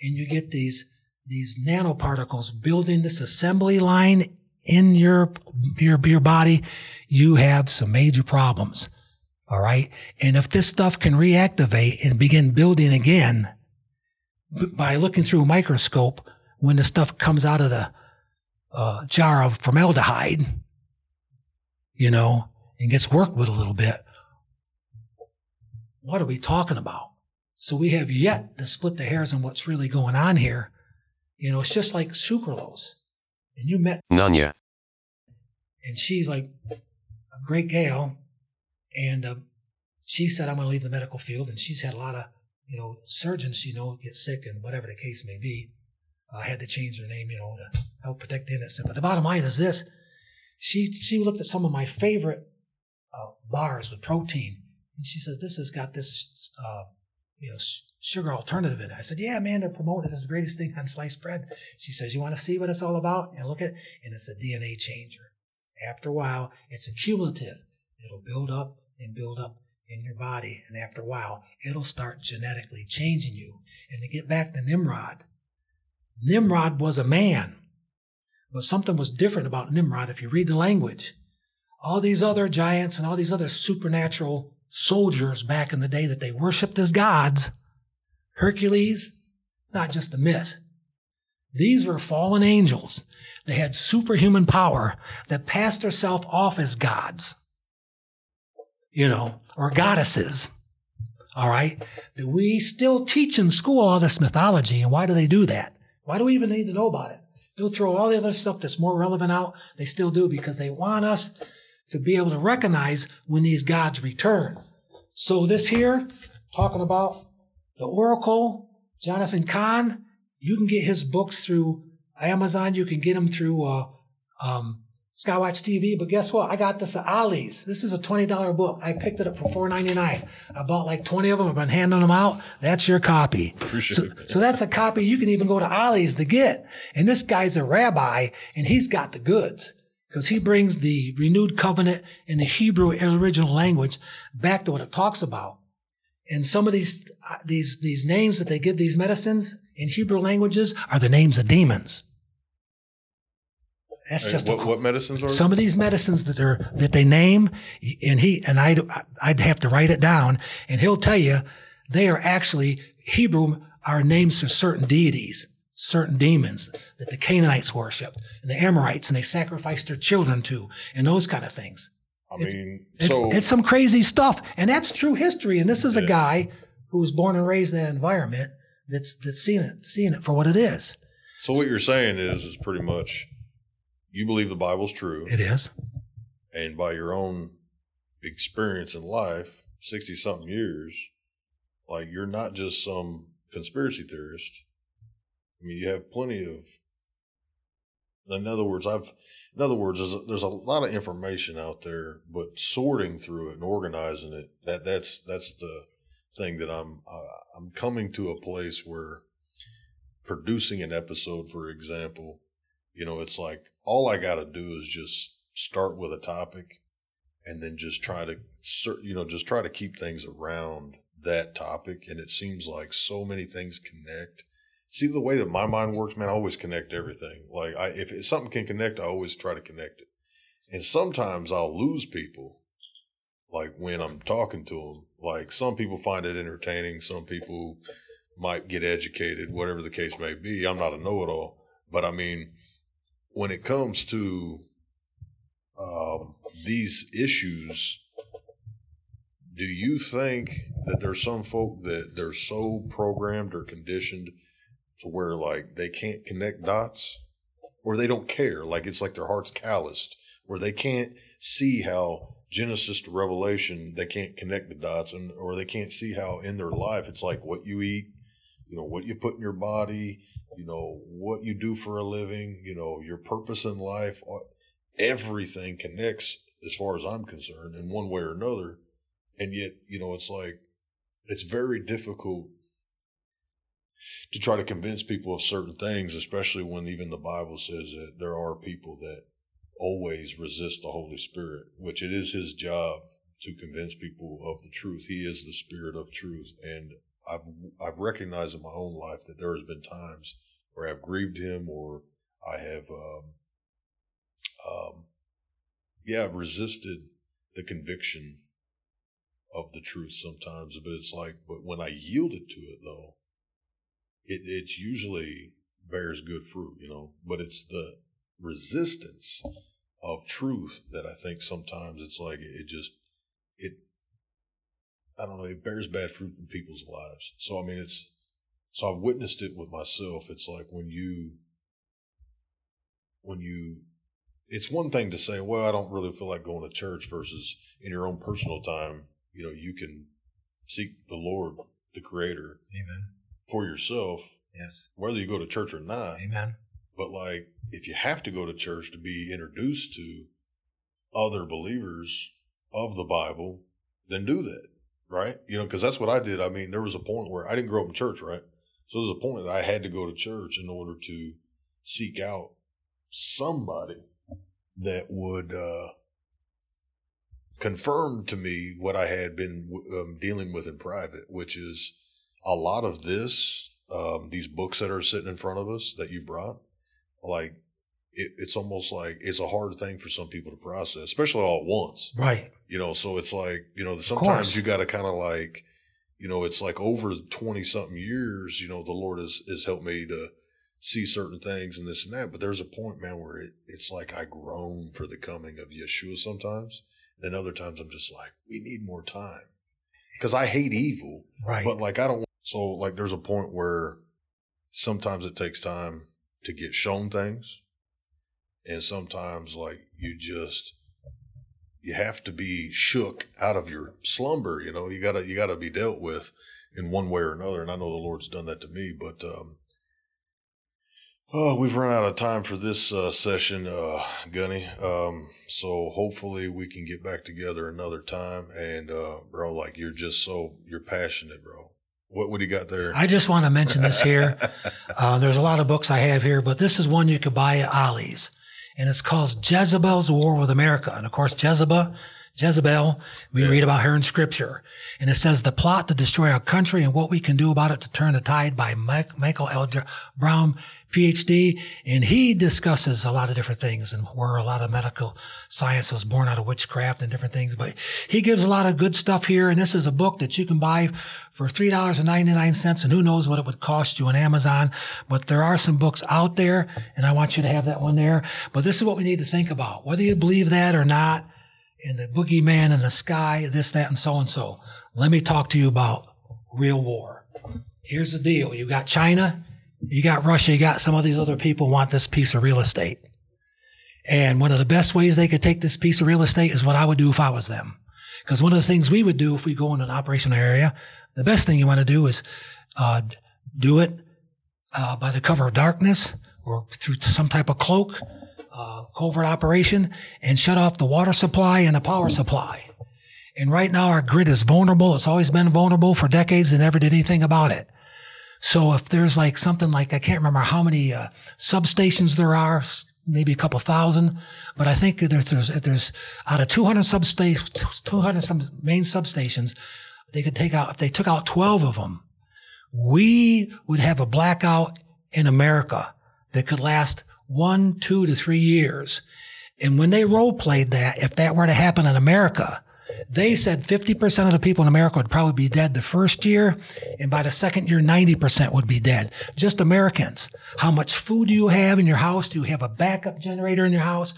and you get these, these nanoparticles building this assembly line in your, your, your body, you have some major problems. All right. And if this stuff can reactivate and begin building again by looking through a microscope when the stuff comes out of the uh, jar of formaldehyde, you know, and gets worked with a little bit, what are we talking about? So we have yet to split the hairs on what's really going on here. You know, it's just like sucralose. And you met Nanya. And she's like a great gal and um, she said, I'm going to leave the medical field. And she's had a lot of you know, surgeons, you know, get sick and whatever the case may be. I had to change her name, you know, to help protect the innocent. But the bottom line is this: she she looked at some of my favorite uh, bars with protein, and she says, "This has got this, uh, you know, sugar alternative in it." I said, "Yeah, man, they're promoting it as the greatest thing on sliced bread." She says, "You want to see what it's all about?" And look at it, and it's a DNA changer. After a while, it's accumulative. It'll build up and build up in your body, and after a while, it'll start genetically changing you. And to get back to Nimrod, Nimrod was a man, but something was different about Nimrod if you read the language. All these other giants and all these other supernatural soldiers back in the day that they worshiped as gods, Hercules, it's not just a myth. These were fallen angels. They had superhuman power that passed herself off as gods, you know, or goddesses. All right. Do we still teach in school all this mythology. And why do they do that? Why do we even need to know about it? They'll throw all the other stuff that's more relevant out. They still do because they want us to be able to recognize when these gods return. So this here, talking about the Oracle, Jonathan Cahn, you can get his books through Amazon. You can get them through uh, um, Skywatch TV. But guess what? I got this at Ollie's. This is a $20 book. I picked it up for $4.99. I bought like 20 of them. I've been handing them out. That's your copy. Appreciate So, it. so that's a copy you can even go to Ollie's to get. And this guy's a rabbi and he's got the goods because he brings the renewed covenant in the Hebrew original language back to what it talks about. And some of these, uh, these, these names that they give these medicines in Hebrew languages are the names of demons. That's just what, a, what medicines are some of these medicines that are that they name, and he and I I'd have to write it down, and he'll tell you they are actually Hebrew are names for certain deities, certain demons that the Canaanites worshipped, and the Amorites, and they sacrificed their children to, and those kind of things. I It's- mean, It's, so it's some crazy stuff, and that's true history. And this is a guy who was born and raised in that environment that's that's seeing it, seeing it for what it is. so what you're saying is is pretty much you believe the Bible's true, It is. and by your own experience in life, sixty something years, like you're not just some conspiracy theorist. I mean, you have plenty of. In other words, I've. In other words, there's a, there's a lot of information out there, but sorting through it and organizing it that that's that's the thing that I'm uh, I'm coming to a place where producing an episode, for example, you know, it's like all I got to do is just start with a topic, and then just try to you know just try to keep things around that topic, and it seems like so many things connect. See the way that my mind works, man. I always connect everything. Like I, if something can connect, I always try to connect it. And sometimes I'll lose people, like when I'm talking to them. Like some people find it entertaining, some people might get educated, whatever the case may be. I'm not a know-it-all, but I mean, when it comes to um, these issues, do you think that there's some folk that they're so programmed or conditioned to where like they can't connect dots? Or they don't care like it's like their heart's calloused where they can't see how genesis to revelation they can't connect the dots and or they can't see how in their life it's like what you eat you know what you put in your body you know what you do for a living you know your purpose in life everything connects as far as i'm concerned in one way or another and yet you know it's like it's very difficult to try to convince people of certain things, especially when even the Bible says that there are people that always resist the Holy Spirit, which it is his job to convince people of the truth. He is the spirit of truth. And I've I've recognized in my own life that there has been times where I've grieved him or I have um, um yeah, resisted the conviction of the truth sometimes. But it's like but when I yielded to it though, it it's usually bears good fruit, you know. But it's the resistance of truth that I think sometimes it's like it just it I don't know, it bears bad fruit in people's lives. So I mean it's so I've witnessed it with myself. It's like when you when you it's one thing to say, well, I don't really feel like going to church versus in your own personal time, you know, you can seek the Lord the Creator Amen. for yourself, Yes. whether you go to church or not. Amen. But like, if you have to go to church to be introduced to other believers of the Bible, then do that, right? You know, because that's what I did. I mean, there was a point where I didn't grow up in church, right? So there's a point that I had to go to church in order to seek out somebody that would uh, confirm to me what I had been um, dealing with in private, which is a lot of this, um, these books that are sitting in front of us that you brought, like it, it's almost like it's a hard thing for some people to process, especially all at once. Right. You know, so it's like you know sometimes you got to kind of like, you know, it's like over twenty something years. You know, the Lord has has helped me to see certain things and this and that. But there's a point, man, where it, it's like I groan for the coming of Yeshua sometimes. Then other times I'm just like, we need more time because I hate evil. Right. But like I don't so like there's a point where sometimes it takes time to get shown things. And sometimes like you just you have to be shook out of your slumber, you know. You gotta you gotta be dealt with in one way or another. And I know the Lord's done that to me, but um Oh, we've run out of time for this uh, session, uh, Gunny. Um, so hopefully we can get back together another time. And, uh, bro, like you're just so, you're passionate, bro. What, would do you got there? I just want to mention this here. Uh, there's a lot of books I have here, but this is one you could buy at Ollie's. And it's called Jezebel's War with America. And of course, Jezebel, Jezebel, we Yeah. read about her in scripture. And it says the plot to destroy our country and what we can do about it to turn the tide by Mike, Michael L. Brown, PhD. And he discusses a lot of different things and where a lot of medical science was born out of witchcraft and different things. But he gives a lot of good stuff here. And this is a book that you can buy for $3.99. And who knows what it would cost you on Amazon. But there are some books out there. And I want you to have that one there. But this is what we need to think about. Whether you believe that or not, and the boogeyman in the sky, this, that, and so and so. Let me talk to you about real war. Here's the deal. You got China, you got Russia, you got some of these other people want this piece of real estate. And one of the best ways they could take this piece of real estate is what I would do if I was them. Because one of the things we would do if we go in an operational area, the best thing you want to do is uh, do it uh, by the cover of darkness or through some type of cloak, uh, covert operation, and shut off the water supply and the power supply. And right now our grid is vulnerable. It's always been vulnerable for decades and never did anything about it. So if there's like something like, I can't remember how many uh, substations there are, maybe a couple thousand, but I think there's, there's, there's out of 200 substations, 200 some main substations, they could take out, if they took out 12 of them, we would have a blackout in America that could last one, two to three years. And when they role played that, if that were to happen in America, they said 50% of the people in America would probably be dead the first year. And by the second year, 90% would be dead. Just Americans. How much food do you have in your house? Do you have a backup generator in your house?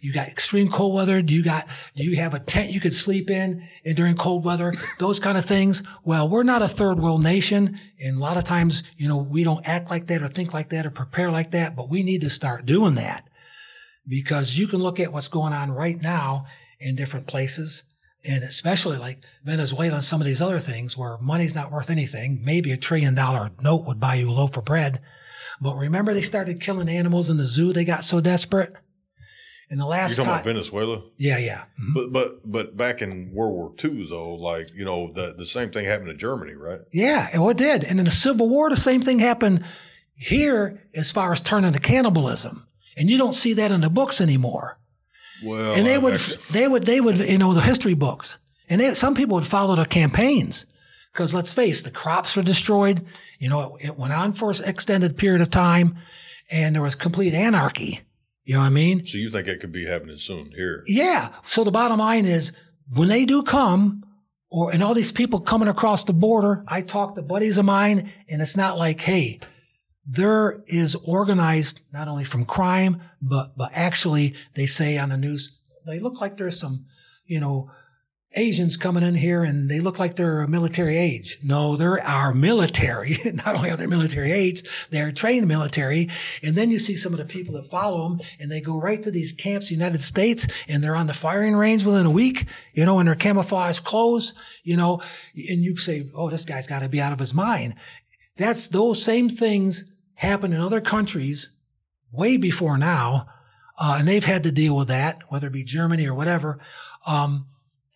You got extreme cold weather. Do you got, do you have a tent you could sleep in and during cold weather? Those kind of things. Well, we're not a third world nation. And a lot of times, you know, we don't act like that or think like that or prepare like that, but we need to start doing that because you can look at what's going on right now in different places and especially like Venezuela and some of these other things where money's not worth anything. Maybe a trillion dollar note would buy you a loaf of bread. But remember they started killing animals in the zoo. They got so desperate. In the last You're talking time, about Venezuela? yeah, yeah. Mhm. But but but back in World War II though, like, you know, the the same thing happened to Germany, right? Yeah, it did. And in the Civil War, the same thing happened here as far as turning to cannibalism. And you don't see that in the books anymore. Well, and they I've would, actually- they would, they would, you know, the history books. And they, some people would follow the campaigns. Because let's face, the crops were destroyed. You know, it, it went on for an extended period of time, and there was complete anarchy. You know what I mean? so you think it could be happening soon here? Yeah. So the bottom line is when they do come, or and all these people coming across the border, I talk to buddies of mine, and it's not like, hey, there is organized not only from crime, but but actually they say on the news they look like there's some, you know, Asians coming in here and they look like they're military age. No, they're our military. Not only are they military age, they're trained military. And then you see some of the people that follow them and they go right to these camps, United States, and they're on the firing range within a week, you know, in their camouflage clothes, you know, and you say, oh, this guy's got to be out of his mind. That's those same things happen in other countries way before now. Uh, and they've had to deal with that, whether it be Germany or whatever. Um,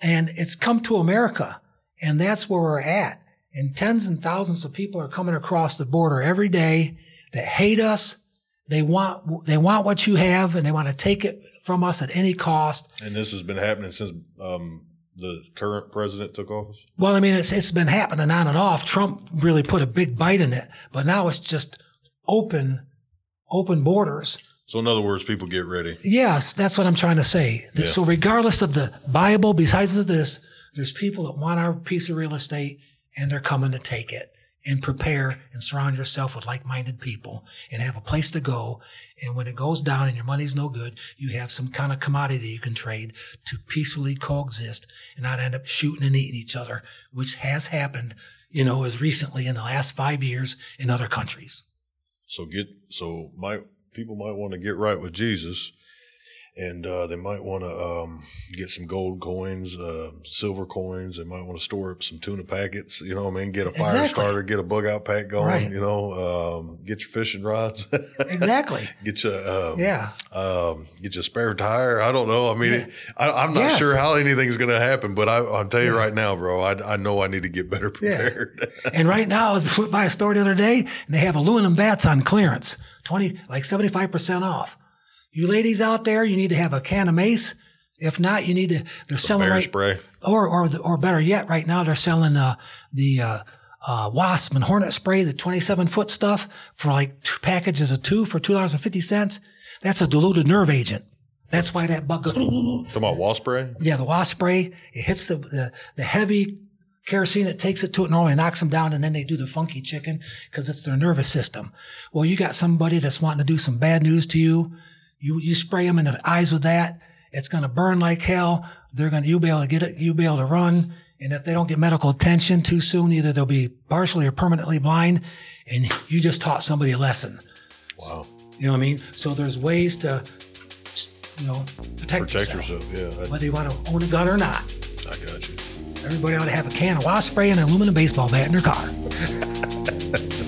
and it's come to America. And that's where we're at. And tens and thousands of people are coming across the border every day that hate us. They want, they want what you have and they want to take it from us at any cost. And this has been happening since um, the current president took office? Well, I mean, it's, it's been happening on and off. Trump really put a big bite in it, but now it's just open, open borders. So, in other words, people get ready. Yes, that's what I'm trying to say. Yeah. So, regardless of the Bible, besides of this, there's people that want our piece of real estate and they're coming to take it. And prepare and surround yourself with like-minded people and have a place to go. And when it goes down and your money's no good, you have some kind of commodity you can trade to peacefully coexist and not end up shooting and eating each other, which has happened, you know, as recently in the last five years in other countries. So get so my people might want to get right with Jesus, and uh, they might want to um, get some gold coins, uh, silver coins. They might want to store up some tuna packets. You know, what I mean, get a fire Exactly. starter, get a bug out pack going. Right. You know, um, get your fishing rods. Exactly. get your um, Yeah. um, get your spare tire. I don't know. I mean, Yeah. I, I'm not Yes. sure how anything's going to happen, but I, I'll tell you Yeah. right now, bro. I, I know I need to get better Yeah. prepared. And right now, I was by a store the other day, and they have aluminum bats on clearance, twenty like seventy five percent off. You ladies out there, you need to have a can of mace. If not, you need to. They're selling Bear right, spray. or or or better yet, right now they're selling uh, the uh, uh, wasp and hornet spray, the twenty seven foot stuff for like two packages of two for two dollars and fifty cents. That's a diluted nerve agent. That's why that bug goes. Talking about wall spray. Yeah, the wasp spray, it hits the, the, the heavy kerosene that takes it to it normally knocks them down and then they do the funky chicken because it's their nervous system. Well, you got somebody that's wanting to do some bad news to you. You, you spray them in the eyes with that. It's going to burn like hell. They're going to, you'll be able to get it. You'll be able to run. And if they don't get medical attention too soon, either they'll be partially or permanently blind and you just taught somebody a lesson. Wow. You know what I mean? So there's ways to, you know, protect, Protect yourself, yourself. Yeah, whether you want to own a gun or not. I, I got you. Everybody ought to have a can of wasp spray and an aluminum baseball bat in their car.